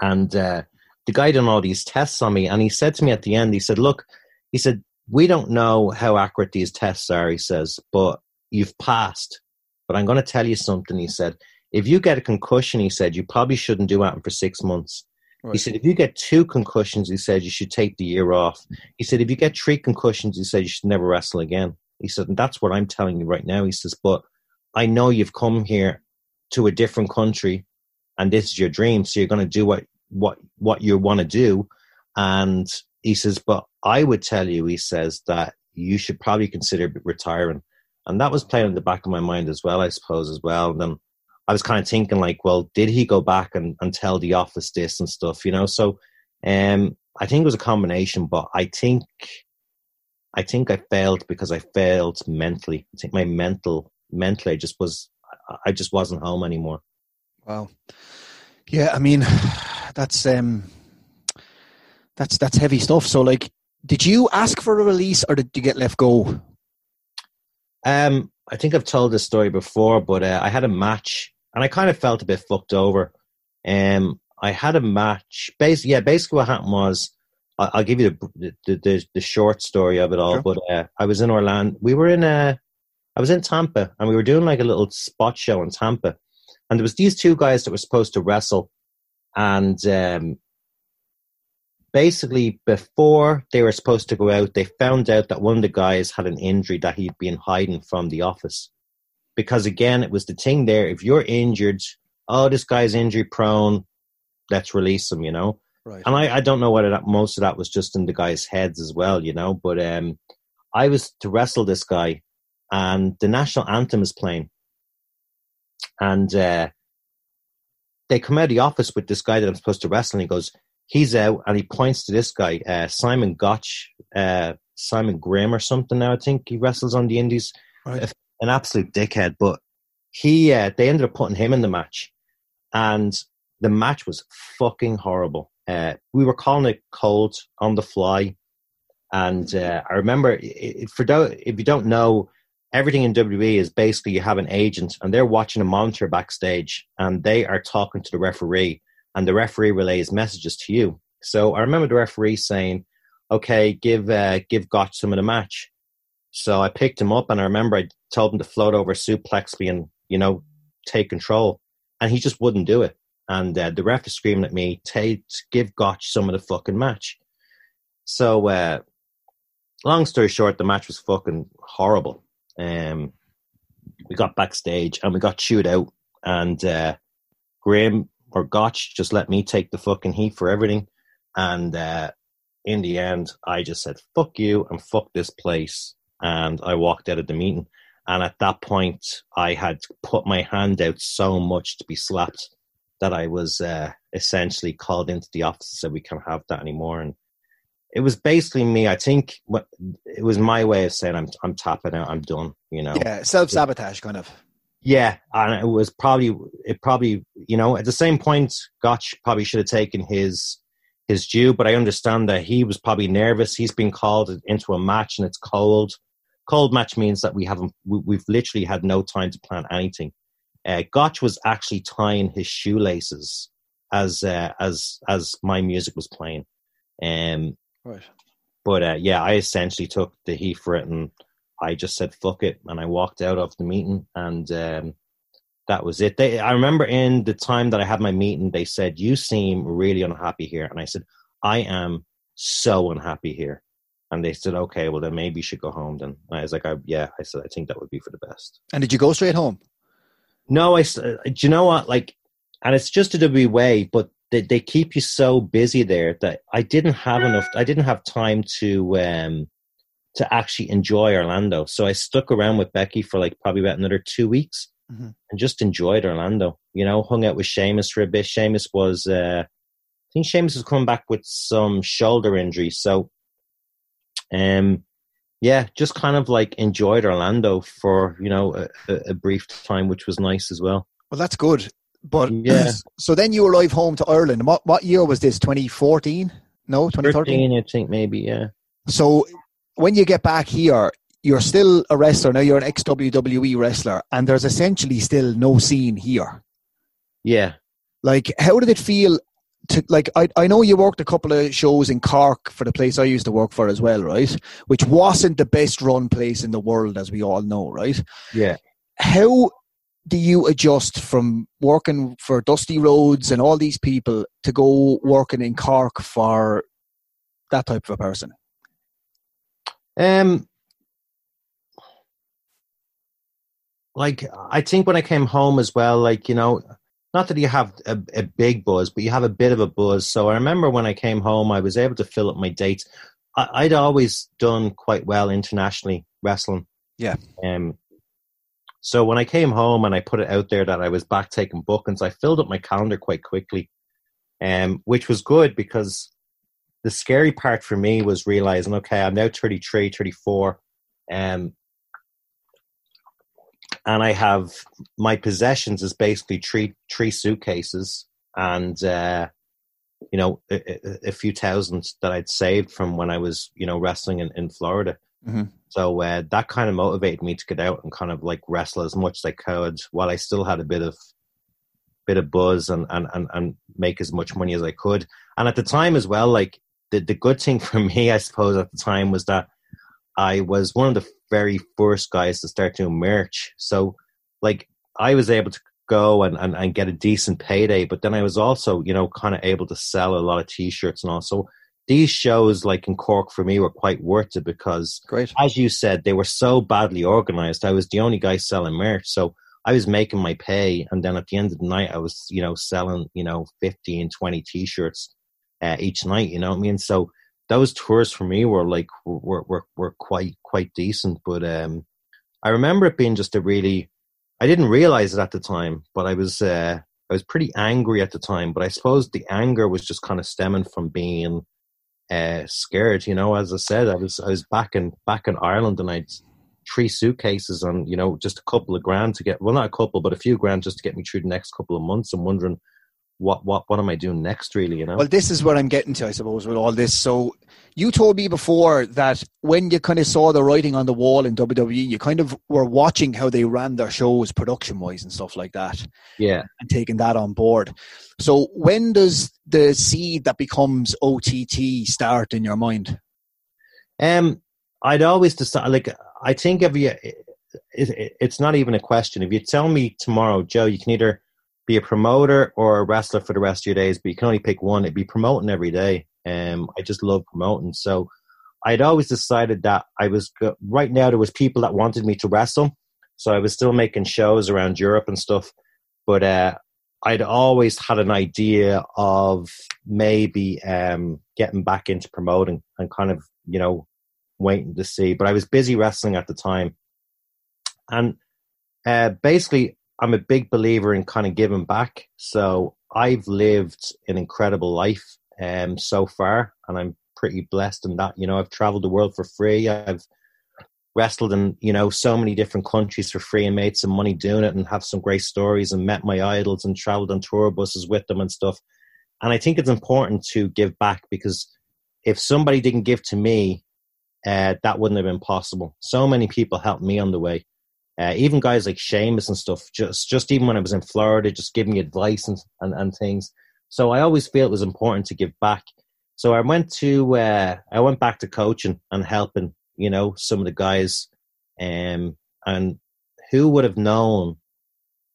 And uh, the guy done all these tests on me, and he said to me at the end, he said, "Look," he said, "we don't know how accurate these tests are." He says, "But you've passed." But I'm going to tell you something. He said, "If you get a concussion," he said, "you probably shouldn't do anything for six months." He said, if you get two concussions, he said, you should take the year off. He said, if you get three concussions, he said, you should never wrestle again. He said, and that's what I'm telling you right now. He says, but I know you've come here to a different country and this is your dream. So you're going to do what, what, what you want to do. And he says, but I would tell you, he says, that you should probably consider retiring. And that was playing in the back of my mind as well, I suppose, as well. And then I was kind of thinking, like, well, did he go back and, and tell the office this and stuff, you know? So um, I think it was a combination, but I think I think I failed because I failed mentally. I think my mental mentally I just was I just wasn't home anymore. Wow. Yeah, I mean that's um that's that's heavy stuff. So like did you ask for a release or did you get left go? Um I think I've told this story before, but uh, I had a match and I kind of felt a bit fucked over. Um I had a match. Basically, yeah, basically what happened was I'll give you the the, the, the short story of it all. Sure. But uh, I was in Orlando. We were in a, I was in Tampa, and we were doing like a little spot show in Tampa, and there was these two guys that were supposed to wrestle, and um, basically before they were supposed to go out, they found out that one of the guys had an injury that he'd been hiding from the office, because again, it was the thing there. If you're injured, oh, this guy's injury prone, let's release him, you know. Right. And I, I don't know whether that most of that was just in the guys' heads as well, you know. But um, I was to wrestle this guy, and the national anthem is playing, and uh, they come out of the office with this guy that I'm supposed to wrestle, and he goes, he's out, and he points to this guy, uh, Simon Gotch, uh, Simon Graham or something. Now I think he wrestles on the Indies, right. an absolute dickhead. But he, uh, they ended up putting him in the match, and the match was fucking horrible. Uh, we were calling it cold on the fly, and uh, I remember it, for if you don't know, everything in WWE is basically you have an agent and they're watching a monitor backstage and they are talking to the referee, and the referee relays messages to you. So I remember the referee saying, "Okay, give uh, give Gotch some of the match." So I picked him up, and I remember I told him to float over, suplex me, and you know take control, and he just wouldn't do it and uh, the ref is screaming at me, "Take give Gotch some of the fucking match." So, uh, long story short, the match was fucking horrible. Um, we got backstage and we got chewed out, and uh, Graham or Gotch just let me take the fucking heat for everything. And uh, in the end, I just said, "Fuck you" and "fuck this place," and I walked out of the meeting. And at that point, I had put my hand out so much to be slapped that I was uh, essentially called into the office and said we can't have that anymore. And it was basically me. I think it was my way of saying I'm I'm tapping out. I'm done. You know. Yeah, self sabotage kind of. Yeah, and it was probably it probably you know at the same point, Gotch probably should have taken his his due, but I understand that he was probably nervous. He's been called into a match and it's cold. Cold match means that we haven't we've literally had no time to plan anything uh, Gotch was actually tying his shoelaces as uh, as as my music was playing. Um, right. But uh, yeah, I essentially took the heat for it, and I just said "fuck it," and I walked out of the meeting, and um, that was it. They, I remember in the time that I had my meeting, they said, "You seem really unhappy here," and I said, "I am so unhappy here." And they said, "Okay, well then maybe you should go home." Then and I was like, I, "Yeah," I said, "I think that would be for the best." And did you go straight home? No, I. Uh, do you know what? Like, and it's just a W way, but they, they keep you so busy there that I didn't have enough. I didn't have time to um, to actually enjoy Orlando. So I stuck around with Becky for like probably about another two weeks mm-hmm. and just enjoyed Orlando. You know, hung out with Sheamus for a bit. Sheamus was, uh, I think Sheamus was coming back with some shoulder injury. So, um, yeah, just kind of like enjoyed Orlando for you know a, a brief time, which was nice as well. Well, that's good. But yeah. So then you arrive home to Ireland. What what year was this? Twenty fourteen? No, twenty thirteen. I think maybe. Yeah. So when you get back here, you're still a wrestler now. You're an ex WWE wrestler, and there's essentially still no scene here. Yeah. Like, how did it feel to like? I I know you worked a couple of shows in Cork for the place I used to work for as well, right? Which wasn't the best run place in the world, as we all know, right? Yeah. How do you adjust from working for Dusty Rhodes and all these people to go working in Cork for that type of a person? Um, like I think when I came home as well, like you know, not that you have a, a, big buzz, but you have a bit of a buzz. So I remember when I came home, I was able to fill up my dates. I, would always done quite well internationally wrestling. Yeah. Um. So when I came home and I put it out there that I was back taking bookings, I filled up my calendar quite quickly, um, which was good because the scary part for me was realizing, okay, I'm now 33, 34, um, and I have my possessions is basically three three suitcases and uh, you know a, a, few thousands that I'd saved from when I was you know wrestling in, in Florida. Mm-hmm. So uh, that kind of motivated me to get out and kind of like wrestle as much as I could while I still had a bit of bit of buzz and, and, and, and make as much money as I could. And at the time as well, like the, the good thing for me, I suppose, at the time was that I was one of the very first guys to start doing merch. So, like, I was able to go and, and, and get a decent payday, but then I was also, you know, kind of able to sell a lot of t shirts and all. These shows, like in Cork, for me, were quite worth it because, Great. as you said, they were so badly organized. I was the only guy selling merch. So, I was making my pay, and then at the end of the night, I was, you know, selling, you know, 15, 20 t shirts uh, each night. You know what I mean? So those tours for me were like were were, were quite quite decent. But um, I remember it being just a really I didn't realize it at the time, but I was uh, I was pretty angry at the time. But I suppose the anger was just kind of stemming from being uh, scared. You know, as I said, I was I was back in back in Ireland and I'd three suitcases and you know just a couple of grand to get well not a couple but a few grand just to get me through the next couple of months. I'm wondering what what what am I doing next? Really, you know. Well, this is what I'm getting to, I suppose, with all this. So, you told me before that when you kind of saw the writing on the wall in WWE, you kind of were watching how they ran their shows production wise and stuff like that. Yeah, and taking that on board. So, when does the seed that becomes OTT start in your mind? Um, I'd always decide. Like, I think if you, it, it, it's not even a question. If you tell me tomorrow, Joe, you can either be a promoter or a wrestler for the rest of your days, but you can only pick one. It'd be promoting every day. Um, I just love promoting. So I'd always decided that I was right now. There was people that wanted me to wrestle, so I was still making shows around Europe and stuff. But uh, I'd always had an idea of maybe um, getting back into promoting and kind of you know waiting to see. But I was busy wrestling at the time, and uh, basically I'm a big believer in kind of giving back. So I've lived an incredible life um, so far, and I'm pretty blessed in that. You know, I've traveled the world for free. I've wrestled in you know so many different countries for free and made some money doing it, and have some great stories and met my idols and traveled on tour buses with them and stuff. And I think it's important to give back because if somebody didn't give to me, uh, that wouldn't have been possible. So many people helped me on the way. Uh, even guys like Sheamus and stuff, just just even when I was in Florida, just giving me advice and, and, and things. So I always feel it was important to give back. So I went to uh, I went back to coaching and helping, you know, some of the guys. Um, and who would have known,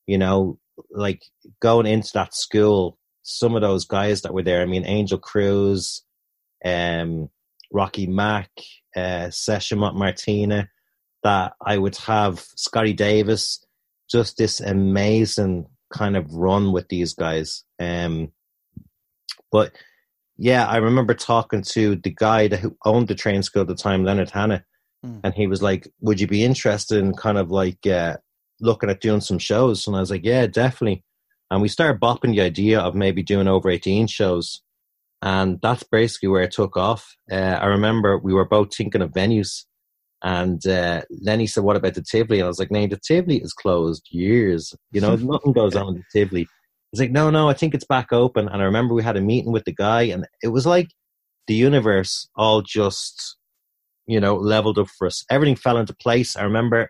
you know, like going into that school, some of those guys that were there. I mean, Angel Cruz, um, Rocky Mack, uh, Session Martina that I would have Scotty Davis, just this amazing kind of run with these guys. Um, But yeah, I remember talking to the guy that who owned the train school at the time, Leonard Hanna, mm. and he was like, "Would you be interested in kind of like uh, looking at doing some shows?" And I was like, "Yeah, definitely." And we started bopping the idea of maybe doing over eighteen shows, and that's basically where it took off. Uh, I remember we were both thinking of venues, and uh, Lenny said, "What about the Tivoli?" And I was like, "No, the Tivoli is closed years. You know, nothing goes on in the Tivoli." He's like, no, no, I think it's back open. And I remember we had a meeting with the guy, and it was like the universe all just, you know, leveled up for us. Everything fell into place. I remember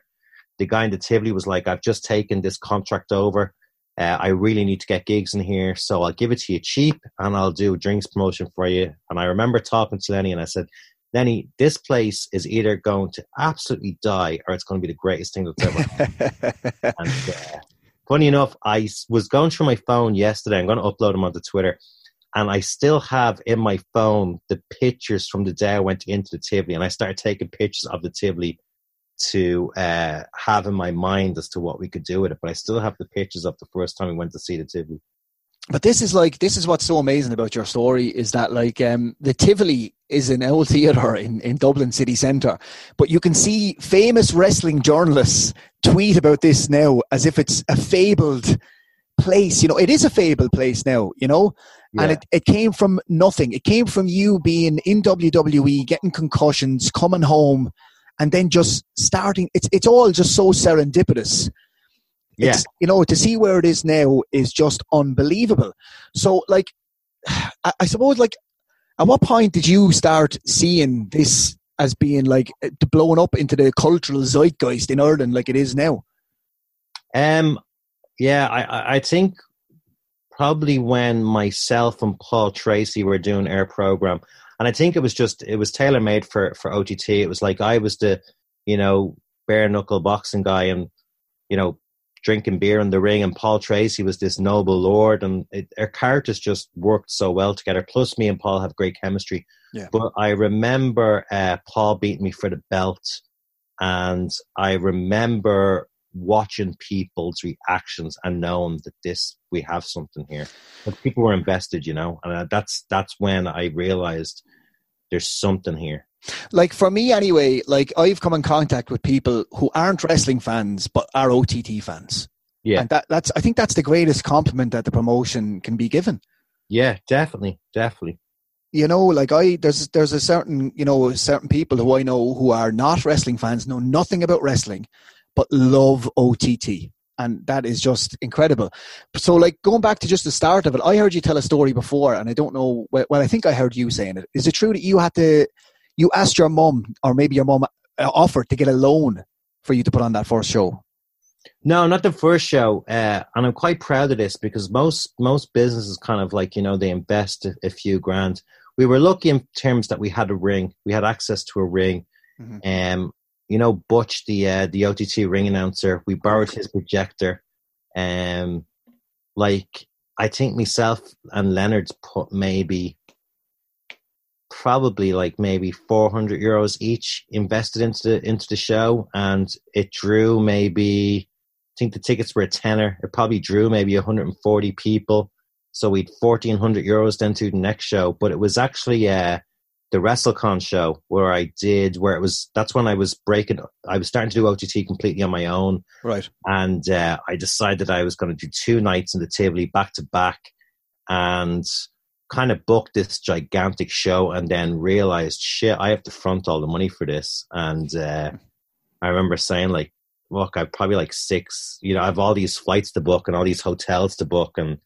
the guy in the Tivoli was like, I've just taken this contract over. Uh, I really need to get gigs in here, so I'll give it to you cheap and I'll do drinks promotion for you. And I remember talking to Lenny and I said, Lenny, this place is either going to absolutely die or it's going to be the greatest thing that's ever. and uh, funny enough, I was going through my phone yesterday. I'm going to upload them onto Twitter. And I still have in my phone the pictures from the day I went into the Tivoli. And I started taking pictures of the Tivoli to uh, have in my mind as to what we could do with it. But I still have the pictures of the first time we went to see the Tivoli but this is like this is what's so amazing about your story is that like um, the Tivoli is an old theatre in, in Dublin city centre, but you can see famous wrestling journalists tweet about this now as if it's a fabled place. You know, it is a fabled place now. You know, yeah. and it, it came from nothing. It came from you being in WWE, getting concussions, coming home, and then just starting. It's it's all just so serendipitous yeah. It's, you know, to see where it is now is just unbelievable. So, like, I, I suppose, like, at what point did you start seeing this as being like uh, blowing up into the cultural zeitgeist in Ireland like it is now? Um, yeah, I, I think probably when myself and Paul Tracey were doing our program, and I think it was just it was tailor made for for OTT. It was like I was the you know bare knuckle boxing guy, and you know drinking beer in the ring, and Paul Tracey was this noble lord, and it, our characters just worked so well together. Plus, me and Paul have great chemistry. Yeah. But I remember uh, Paul beating me for the belt, and I remember watching people's reactions and knowing that this we have something here. But people were invested, you know, and uh, that's that's when I realized there's something here like for me anyway like i've come in contact with people who aren't wrestling fans but are ott fans yeah and that, that's i think that's the greatest compliment that the promotion can be given yeah definitely definitely you know like i there's there's a certain you know certain people who i know who are not wrestling fans know nothing about wrestling but love ott and that is just incredible. So, like going back to just the start of it, I heard you tell a story before, and I don't know. Well, I think I heard you saying it. Is it true that you had to you asked your mum, or maybe your mum uh, offered to get a loan for you to put on that first show. No, not the first show, uh, and I'm quite proud of this because most most businesses kind of like you know they invest a, a, few grand. We were lucky in terms that we had a ring, we had access to a ring. Mm-hmm. Um, you know, Butch, the uh, the OTT ring announcer, we borrowed his projector. Um, like I think myself and Leonard's put maybe probably like maybe 400 euros each invested into the into the show and it drew maybe i think the tickets were a tenner. It probably drew maybe 140 people. So we'd 1400 euros then to the next show. But it was actually uh the WrestleCon show where I did where it was that's when I was breaking I was starting to do OTT completely on my own. Right. And uh, I decided I was going to do two nights in the Tivoli back to back. And kind of booked this gigantic show and then realized, shit, I have to front all the money for this. And uh, I remember saying, like, look, I've probably like six, you know, I have all these flights to book and all these hotels to book and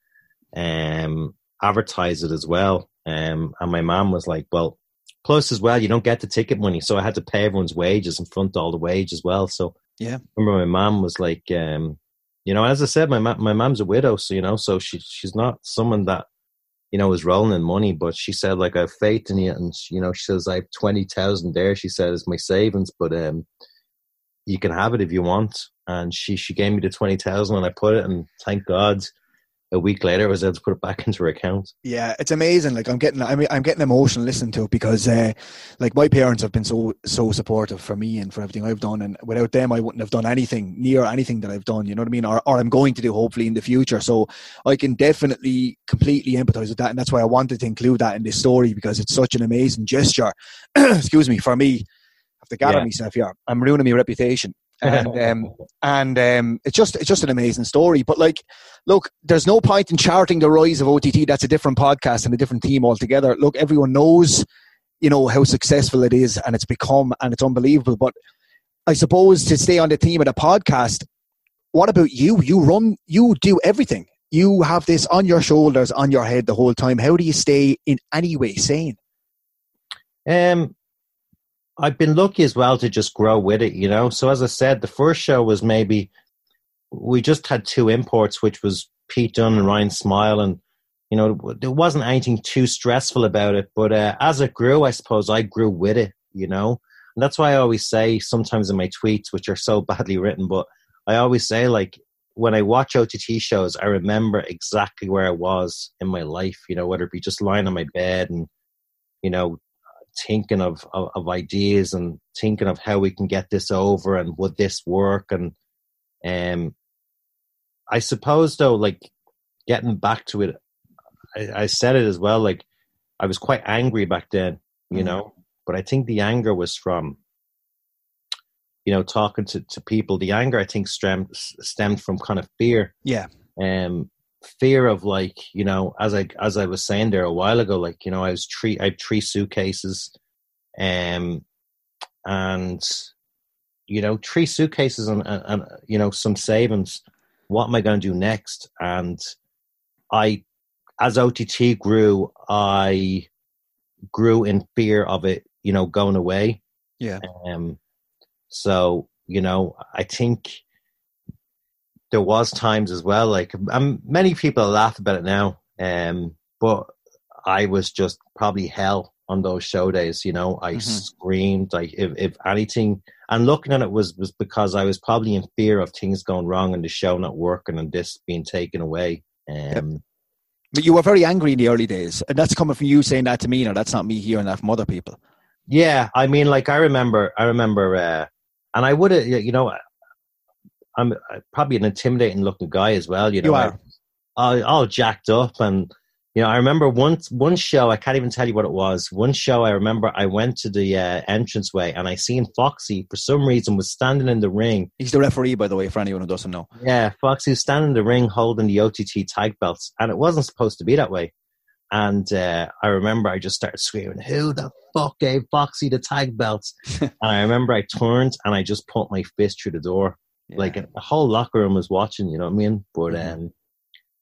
um, advertise it as well. Um, and my mom was like, well, plus as well, you don't get the ticket money. So I had to pay everyone's wages and front all the wage as well. So yeah, I remember my mom was like, um, you know, as I said, my my mom's a widow, so you know, so she she's not someone that you know, was rolling in money, but she said, like, I have faith in you. And, you know, she says, I have 20,000 there. She says, my savings, but um, you can have it if you want. And she, she gave me the 20,000 and I put it, and thank God a week later, I was able to put it back into her account. Yeah, it's amazing. Like I'm getting, I mean, I'm getting emotional listening to it because, uh, like my parents have been so so supportive for me and for everything I've done, and without them, I wouldn't have done anything near anything that I've done. You know what I mean? Or, or I'm going to do hopefully in the future. So I can definitely completely empathize with that, and that's why I wanted to include that in this story because it's such an amazing gesture. excuse me for me. I have to gather yeah. myself here. I'm ruining my reputation and um, and um, it's just it's just an amazing story. But like, look, there's no point in charting the rise of OTT. That's a different podcast and a different team altogether. Look, everyone knows, you know, how successful it is, and it's become, and it's unbelievable. But I suppose to stay on the theme of the podcast, what about you? You run, you do everything. You have this on your shoulders, on your head the whole time. How do you stay in any way sane? Um, I've been lucky as well to just grow with it, you know. So as I said, the first show was maybe we just had two imports, which was Pete Dunne and Ryan Smile, and you know there wasn't anything too stressful about it. But uh, as it grew, I suppose I grew with it, you know. And that's why I always say sometimes in my tweets, which are so badly written, but I always say like when I watch OTT shows, I remember exactly where I was in my life, you know, whether it be just lying on my bed and you know thinking of, of, of ideas and thinking of how we can get this over and would this work? And um I suppose though like getting back to it I, I said it as well like I was quite angry back then you mm. know? But I think the anger was from you know talking to, to people. The anger I think stemmed stemmed from kind of fear. Yeah. Um fear of like you know as i as i was saying there a while ago like you know i was three i had three suitcases um and you know three suitcases and, and, and you know some savings. What am i going to do next? And i as ott grew i grew in fear of it you know going away. Yeah. Um so you know i think there was times as well. Like um, many people laugh about it now, um, but I was just probably hell on those show days. You know, I mm-hmm. screamed like if, if anything. And looking at it was was because I was probably in fear of things going wrong and the show not working and this being taken away. Um, yep. But you were very angry in the early days, and that's coming from you saying that to me. Now that's not me hearing that from other people. Yeah, I mean, like I remember, I remember, uh, and I would have, you know, I'm uh, probably an intimidating looking guy as well. You know, you are. all, all jacked up, and you know, I remember one one show. I can't even tell you what it was. One show I remember. I went to the uh, entranceway and I seen Foxy for some reason was standing in the ring. He's the referee, by the way, for anyone who doesn't know. Yeah, Foxy was standing in the ring holding the OTT tag belts, and it wasn't supposed to be that way. And uh, I remember I just started screaming, "Who the fuck gave Foxy the tag belts?" and I remember I turned and I just put my fist through the door yeah. Like a whole locker room was watching, you know what I mean? But mm-hmm. um,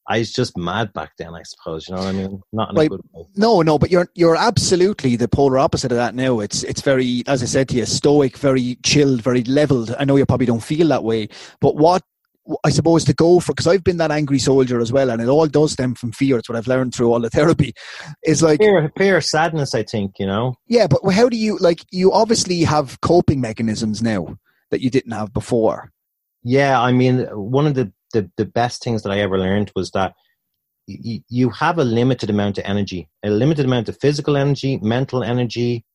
I was just mad back then, I suppose. You know what I mean? Not in a good way. No, no, but you're you're absolutely the polar opposite of that now. It's it's very, as I said to you, stoic, very chilled, very leveled. I know you probably don't feel that way, but what I suppose to go for because I've been that angry soldier as well, and it all does stem from fear. It's what I've learned through all the therapy. Is like fear, fear, sadness. I think you know. Yeah, but how do you like? You obviously have coping mechanisms now that you didn't have before. Yeah, I mean, one of the, the, the best things that I ever learned was that y- you have a limited amount of energy, a limited amount of physical energy, mental energy,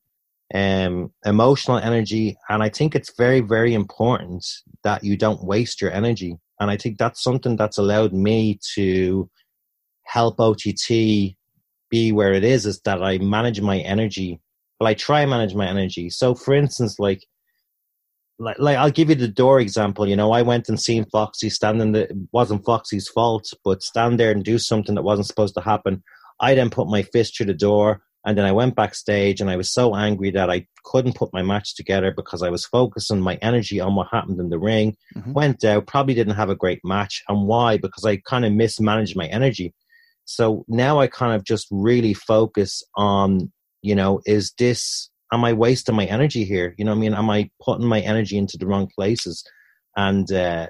um, emotional energy. And I think it's very, very important that you don't waste your energy. And I think that's something that's allowed me to help OTT be where it is, is that I manage my energy. Well, I try and manage my energy. So, for instance, like like, like I'll give you the door example. You know, I went and seen Foxy standing. The, it wasn't Foxy's fault, but stand there and do something that wasn't supposed to happen. I then put my fist through the door, and then I went backstage, and I was so angry that I couldn't put my match together because I was focusing my energy on what happened in the ring. Mm-hmm. Went out, probably didn't have a great match, and why? Because I kind of mismanaged my energy. So now I kind of just really focus on, you know, is this am I wasting my energy here? You know, I mean, am I putting my energy into the wrong places? And uh,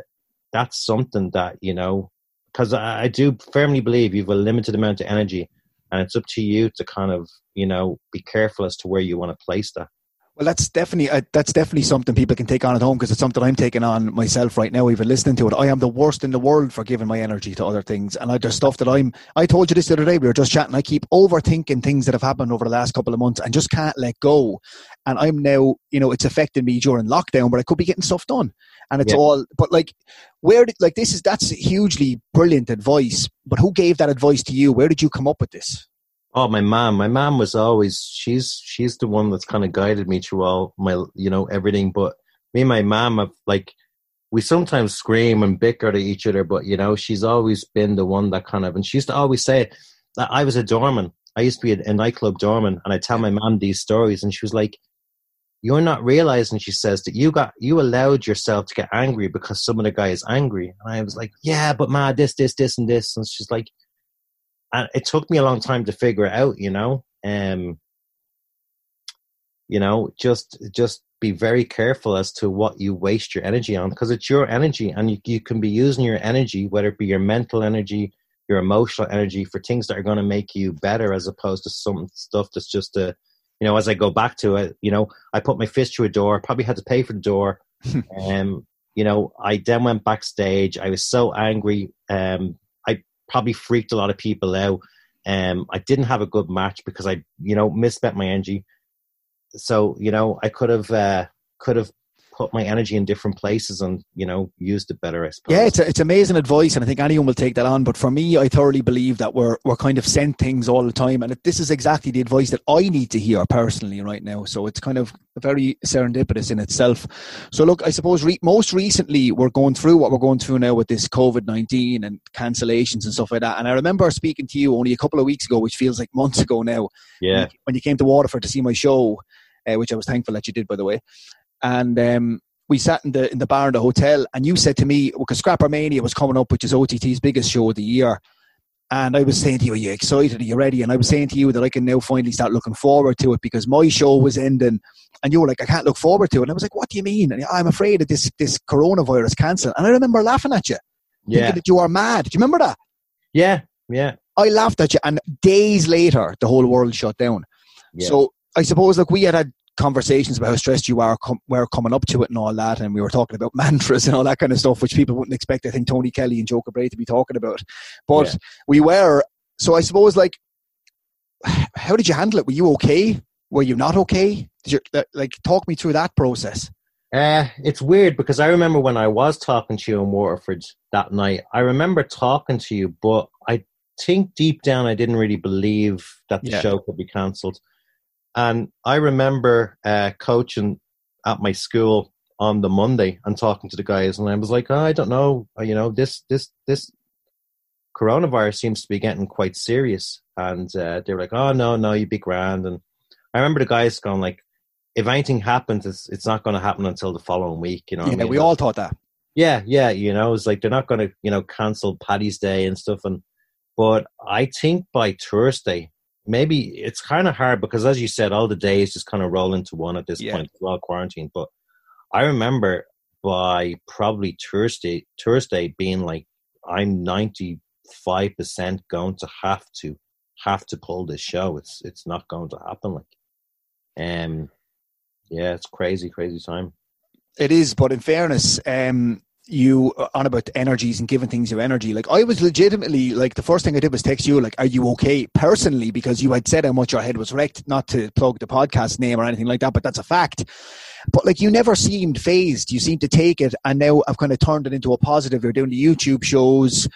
that's something that you know, because I, I do firmly believe you've a limited amount of energy, and it's up to you to kind of you know be careful as to where you want to place that. Well, that's definitely uh, that's definitely something people can take on at home because it's something I'm taking on myself right now. Even listening to it, I am the worst in the world for giving my energy to other things, and I, there's stuff that I'm. I told you this the other day. We were just chatting. I keep overthinking things that have happened over the last couple of months and just can't let go. And I'm now, you know, it's affecting me during lockdown, but I could be getting stuff done, and it's yeah. all. But like, where did like this is that's hugely brilliant advice. But who gave that advice to you? Where did you come up with this? Oh, my mom. My mom was always she's she's the one that's kind of guided me through all my you know everything. But me and my mom have like we sometimes scream and bicker to each other, but you know she's always been the one that kind of and she used to always say that I was a doorman. I used to be a, a nightclub doorman, and I tell my mom these stories, and she was like, "You're not realizing," she says, "that you got you allowed yourself to get angry because some of the guy is angry." And I was like, "Yeah, but ma, this, this, this, and this," and she's like and it took me a long time to figure it out you know? Um you know just just be very careful as to what you waste your energy on because it's your energy and you, you can be using your energy whether it be your mental energy your emotional energy for things that are going to make you better as opposed to some stuff that's just a you know as i go back to it you know i put my fist through a door probably had to pay for the door. Um you know i then went backstage i was so angry um probably freaked a lot of people out. Um, I didn't have a good match because I, you know, misspent my energy. So, you know, I could have, uh, could have put my energy in different places and you know used it better. I suppose. Yeah, it's a, it's amazing advice, and I think anyone will take that on. But for me, I thoroughly believe that we're we're kind of sent things all the time, and this is exactly the advice that I need to hear personally right now. So it's kind of very serendipitous in itself. So look, I suppose re- most recently we're going through what we're going through now with this COVID nineteen and cancellations and stuff like that. And I remember speaking to you only a couple of weeks ago, which feels like months ago now. Yeah. When you, when you came to Waterford to see my show. Uh, which I was thankful that you did, by the way and um, we sat in the in the bar in the hotel, and you said to me, because Scrapper Mania was coming up, which is OTT's biggest show of the year. And I was saying to you, Are you excited? Are you ready? And I was saying to you that I can now finally start looking forward to it because my show was ending. And you were like, I can't look forward to it. And I was like, What do you mean? And I'm afraid of this this coronavirus cancel. And I remember laughing at you. Yeah. that you are mad. Do you remember that? Yeah, yeah. I laughed at you. And days later, the whole world shut down. Yeah. So I suppose like we had had conversations about how stressed you are com- were coming up to it and all that, and we were talking about mantras and all that kind of stuff, which people wouldn't expect. I think Tony Kelly and Joe Cabray to be talking about, but yeah. we were. So I suppose, like, how did you handle it? Were you okay? Were you not okay? Did you like talk me through that process? Uh, it's weird because I remember when I was talking to you in Waterford that night. I remember talking to you, but I think deep down I didn't really believe that the yeah. show could be cancelled. And I remember uh, coaching at my school on the Monday and talking to the guys, and I was like, oh, I don't know, uh, you know, this this this coronavirus seems to be getting quite serious. And uh, they were like, oh no, no, you'd be grand. And I remember the guys going like, if anything happens, it's it's not going to happen until the following week. You know, yeah, I mean? we all thought that. Yeah, yeah, you know, it's like they're not going to you know cancel Paddy's Day and stuff. And but I think by Thursday, maybe it's kind of hard because, as you said, all the days just kind of roll into one at this yeah. point while quarantine. But I remember by probably Thursday, Thursday being like, I'm ninety five percent going to have to have to pull this show. It's it's not going to happen. Like, um, yeah, it's crazy, crazy time. It is, but in fairness, um, you uh, on about energies and giving things your energy. Like I was legitimately like the first thing I did was text you like, "Are you okay?" Personally, because you had said how much your head was wrecked. Not to plug the podcast name or anything like that, but that's a fact. But like you never seemed phased. You seemed to take it, and now I've kind of turned it into a positive. You're doing the YouTube shows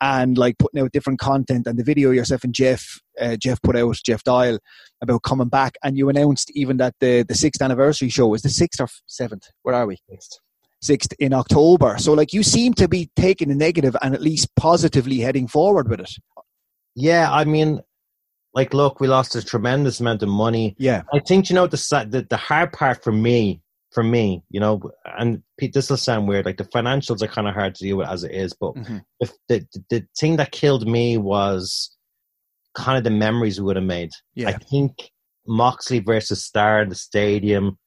and like putting out different content. And the video yourself and Jeff uh, Jeff put out Jeff Dial about coming back, and you announced even that the the sixth anniversary show is the sixth or seventh. Where are we? Sixth 6th in October. So, like, you seem to be taking a negative and at least positively heading forward with it. Yeah, I mean, like, look, we lost a tremendous amount of money. Yeah. I think, you know, the, the, the hard part for me, for me, you know, and Pete, this will sound weird, like, the financials are kind of hard to deal with as it is, but mm-hmm. the, the, the thing that killed me was kind of the memories we would have made. Yeah. I think Moxley versus Starr in the stadium,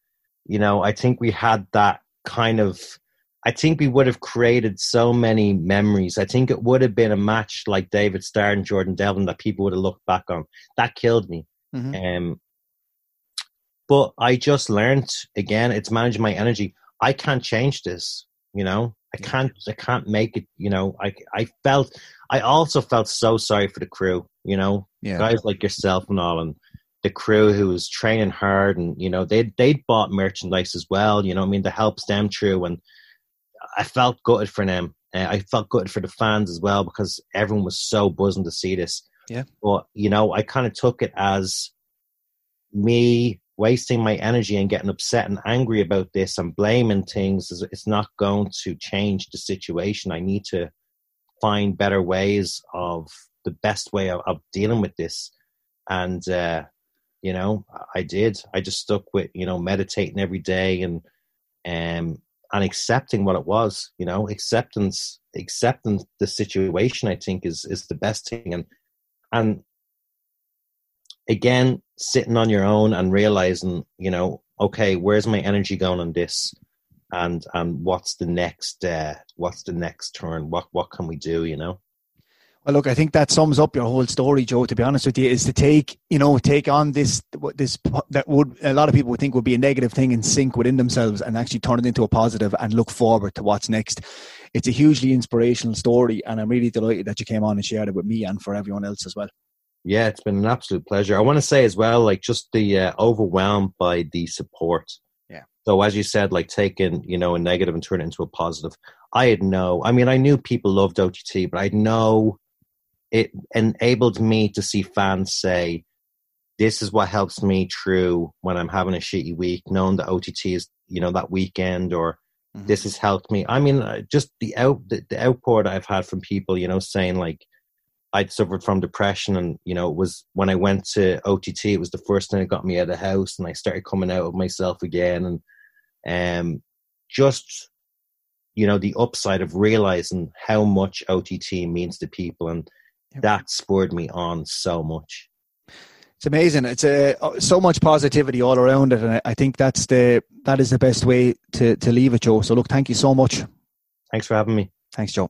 you know, I think we had that kind of I think we would have created so many memories. I think it would have been a match like David Starr and Jordan Devlin that people would have looked back on. That killed me. Mm-hmm. Um, But I just learned again, it's managing my energy. I can't change this, you know. I can't I can't make it, you know. I I felt I also felt so sorry for the crew, you know. Yeah. Guys like yourself and all and the crew who was training hard and you know they they bought merchandise as well, you know. I mean that helps them through and I felt gutted for them. Uh, I felt gutted for the fans as well because everyone was so buzzing to see this. Yeah. But you know, I kind of took it as me wasting my energy and getting upset and angry about this and blaming things is it's not going to change the situation. I need to find better ways of the best way of, of dealing with this. And uh, you know, I did. I just stuck with, you know, meditating every day and and accepting what it was, you know, acceptance accepting the situation I think is is the best thing. And and again sitting on your own and realizing you know okay where's my energy going on this? And and what's the next uh what's the next turn? What what can we do you know Well, look, I think that sums up your whole story, Joe. To be honest with you, is to take you know take on this this that would a lot of people would think would be a negative thing and sink within themselves, and actually turn it into a positive and look forward to what's next. It's a hugely inspirational story, and I'm really delighted that you came on and shared it with me and for everyone else as well. yeah it's been an absolute pleasure i want to say as well like just the uh, overwhelmed by the support Yeah. so as you said like taking you know a negative and turn it into a positive i had no i mean i knew people loved ott but i know it enabled me to see fans say this is what helps me through when i'm having a shitty week knowing that ott is you know that weekend or Mhm. this has helped me i mean uh, just the out the, the outpour that i've had from people you know saying like I'd suffered from depression, and you know, it was when I went to OTT, it was the first thing that got me out of the house, and I started coming out of myself again, and um, just you know, the upside of realizing how much OTT means to people, and. That spurred me on so much. It's amazing. It's a, so much positivity all around it, and I- I think that's the that is the best way to to leave it, Joe. So look, thank you so much. Thanks for having me. Thanks, Joe.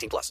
18 plus.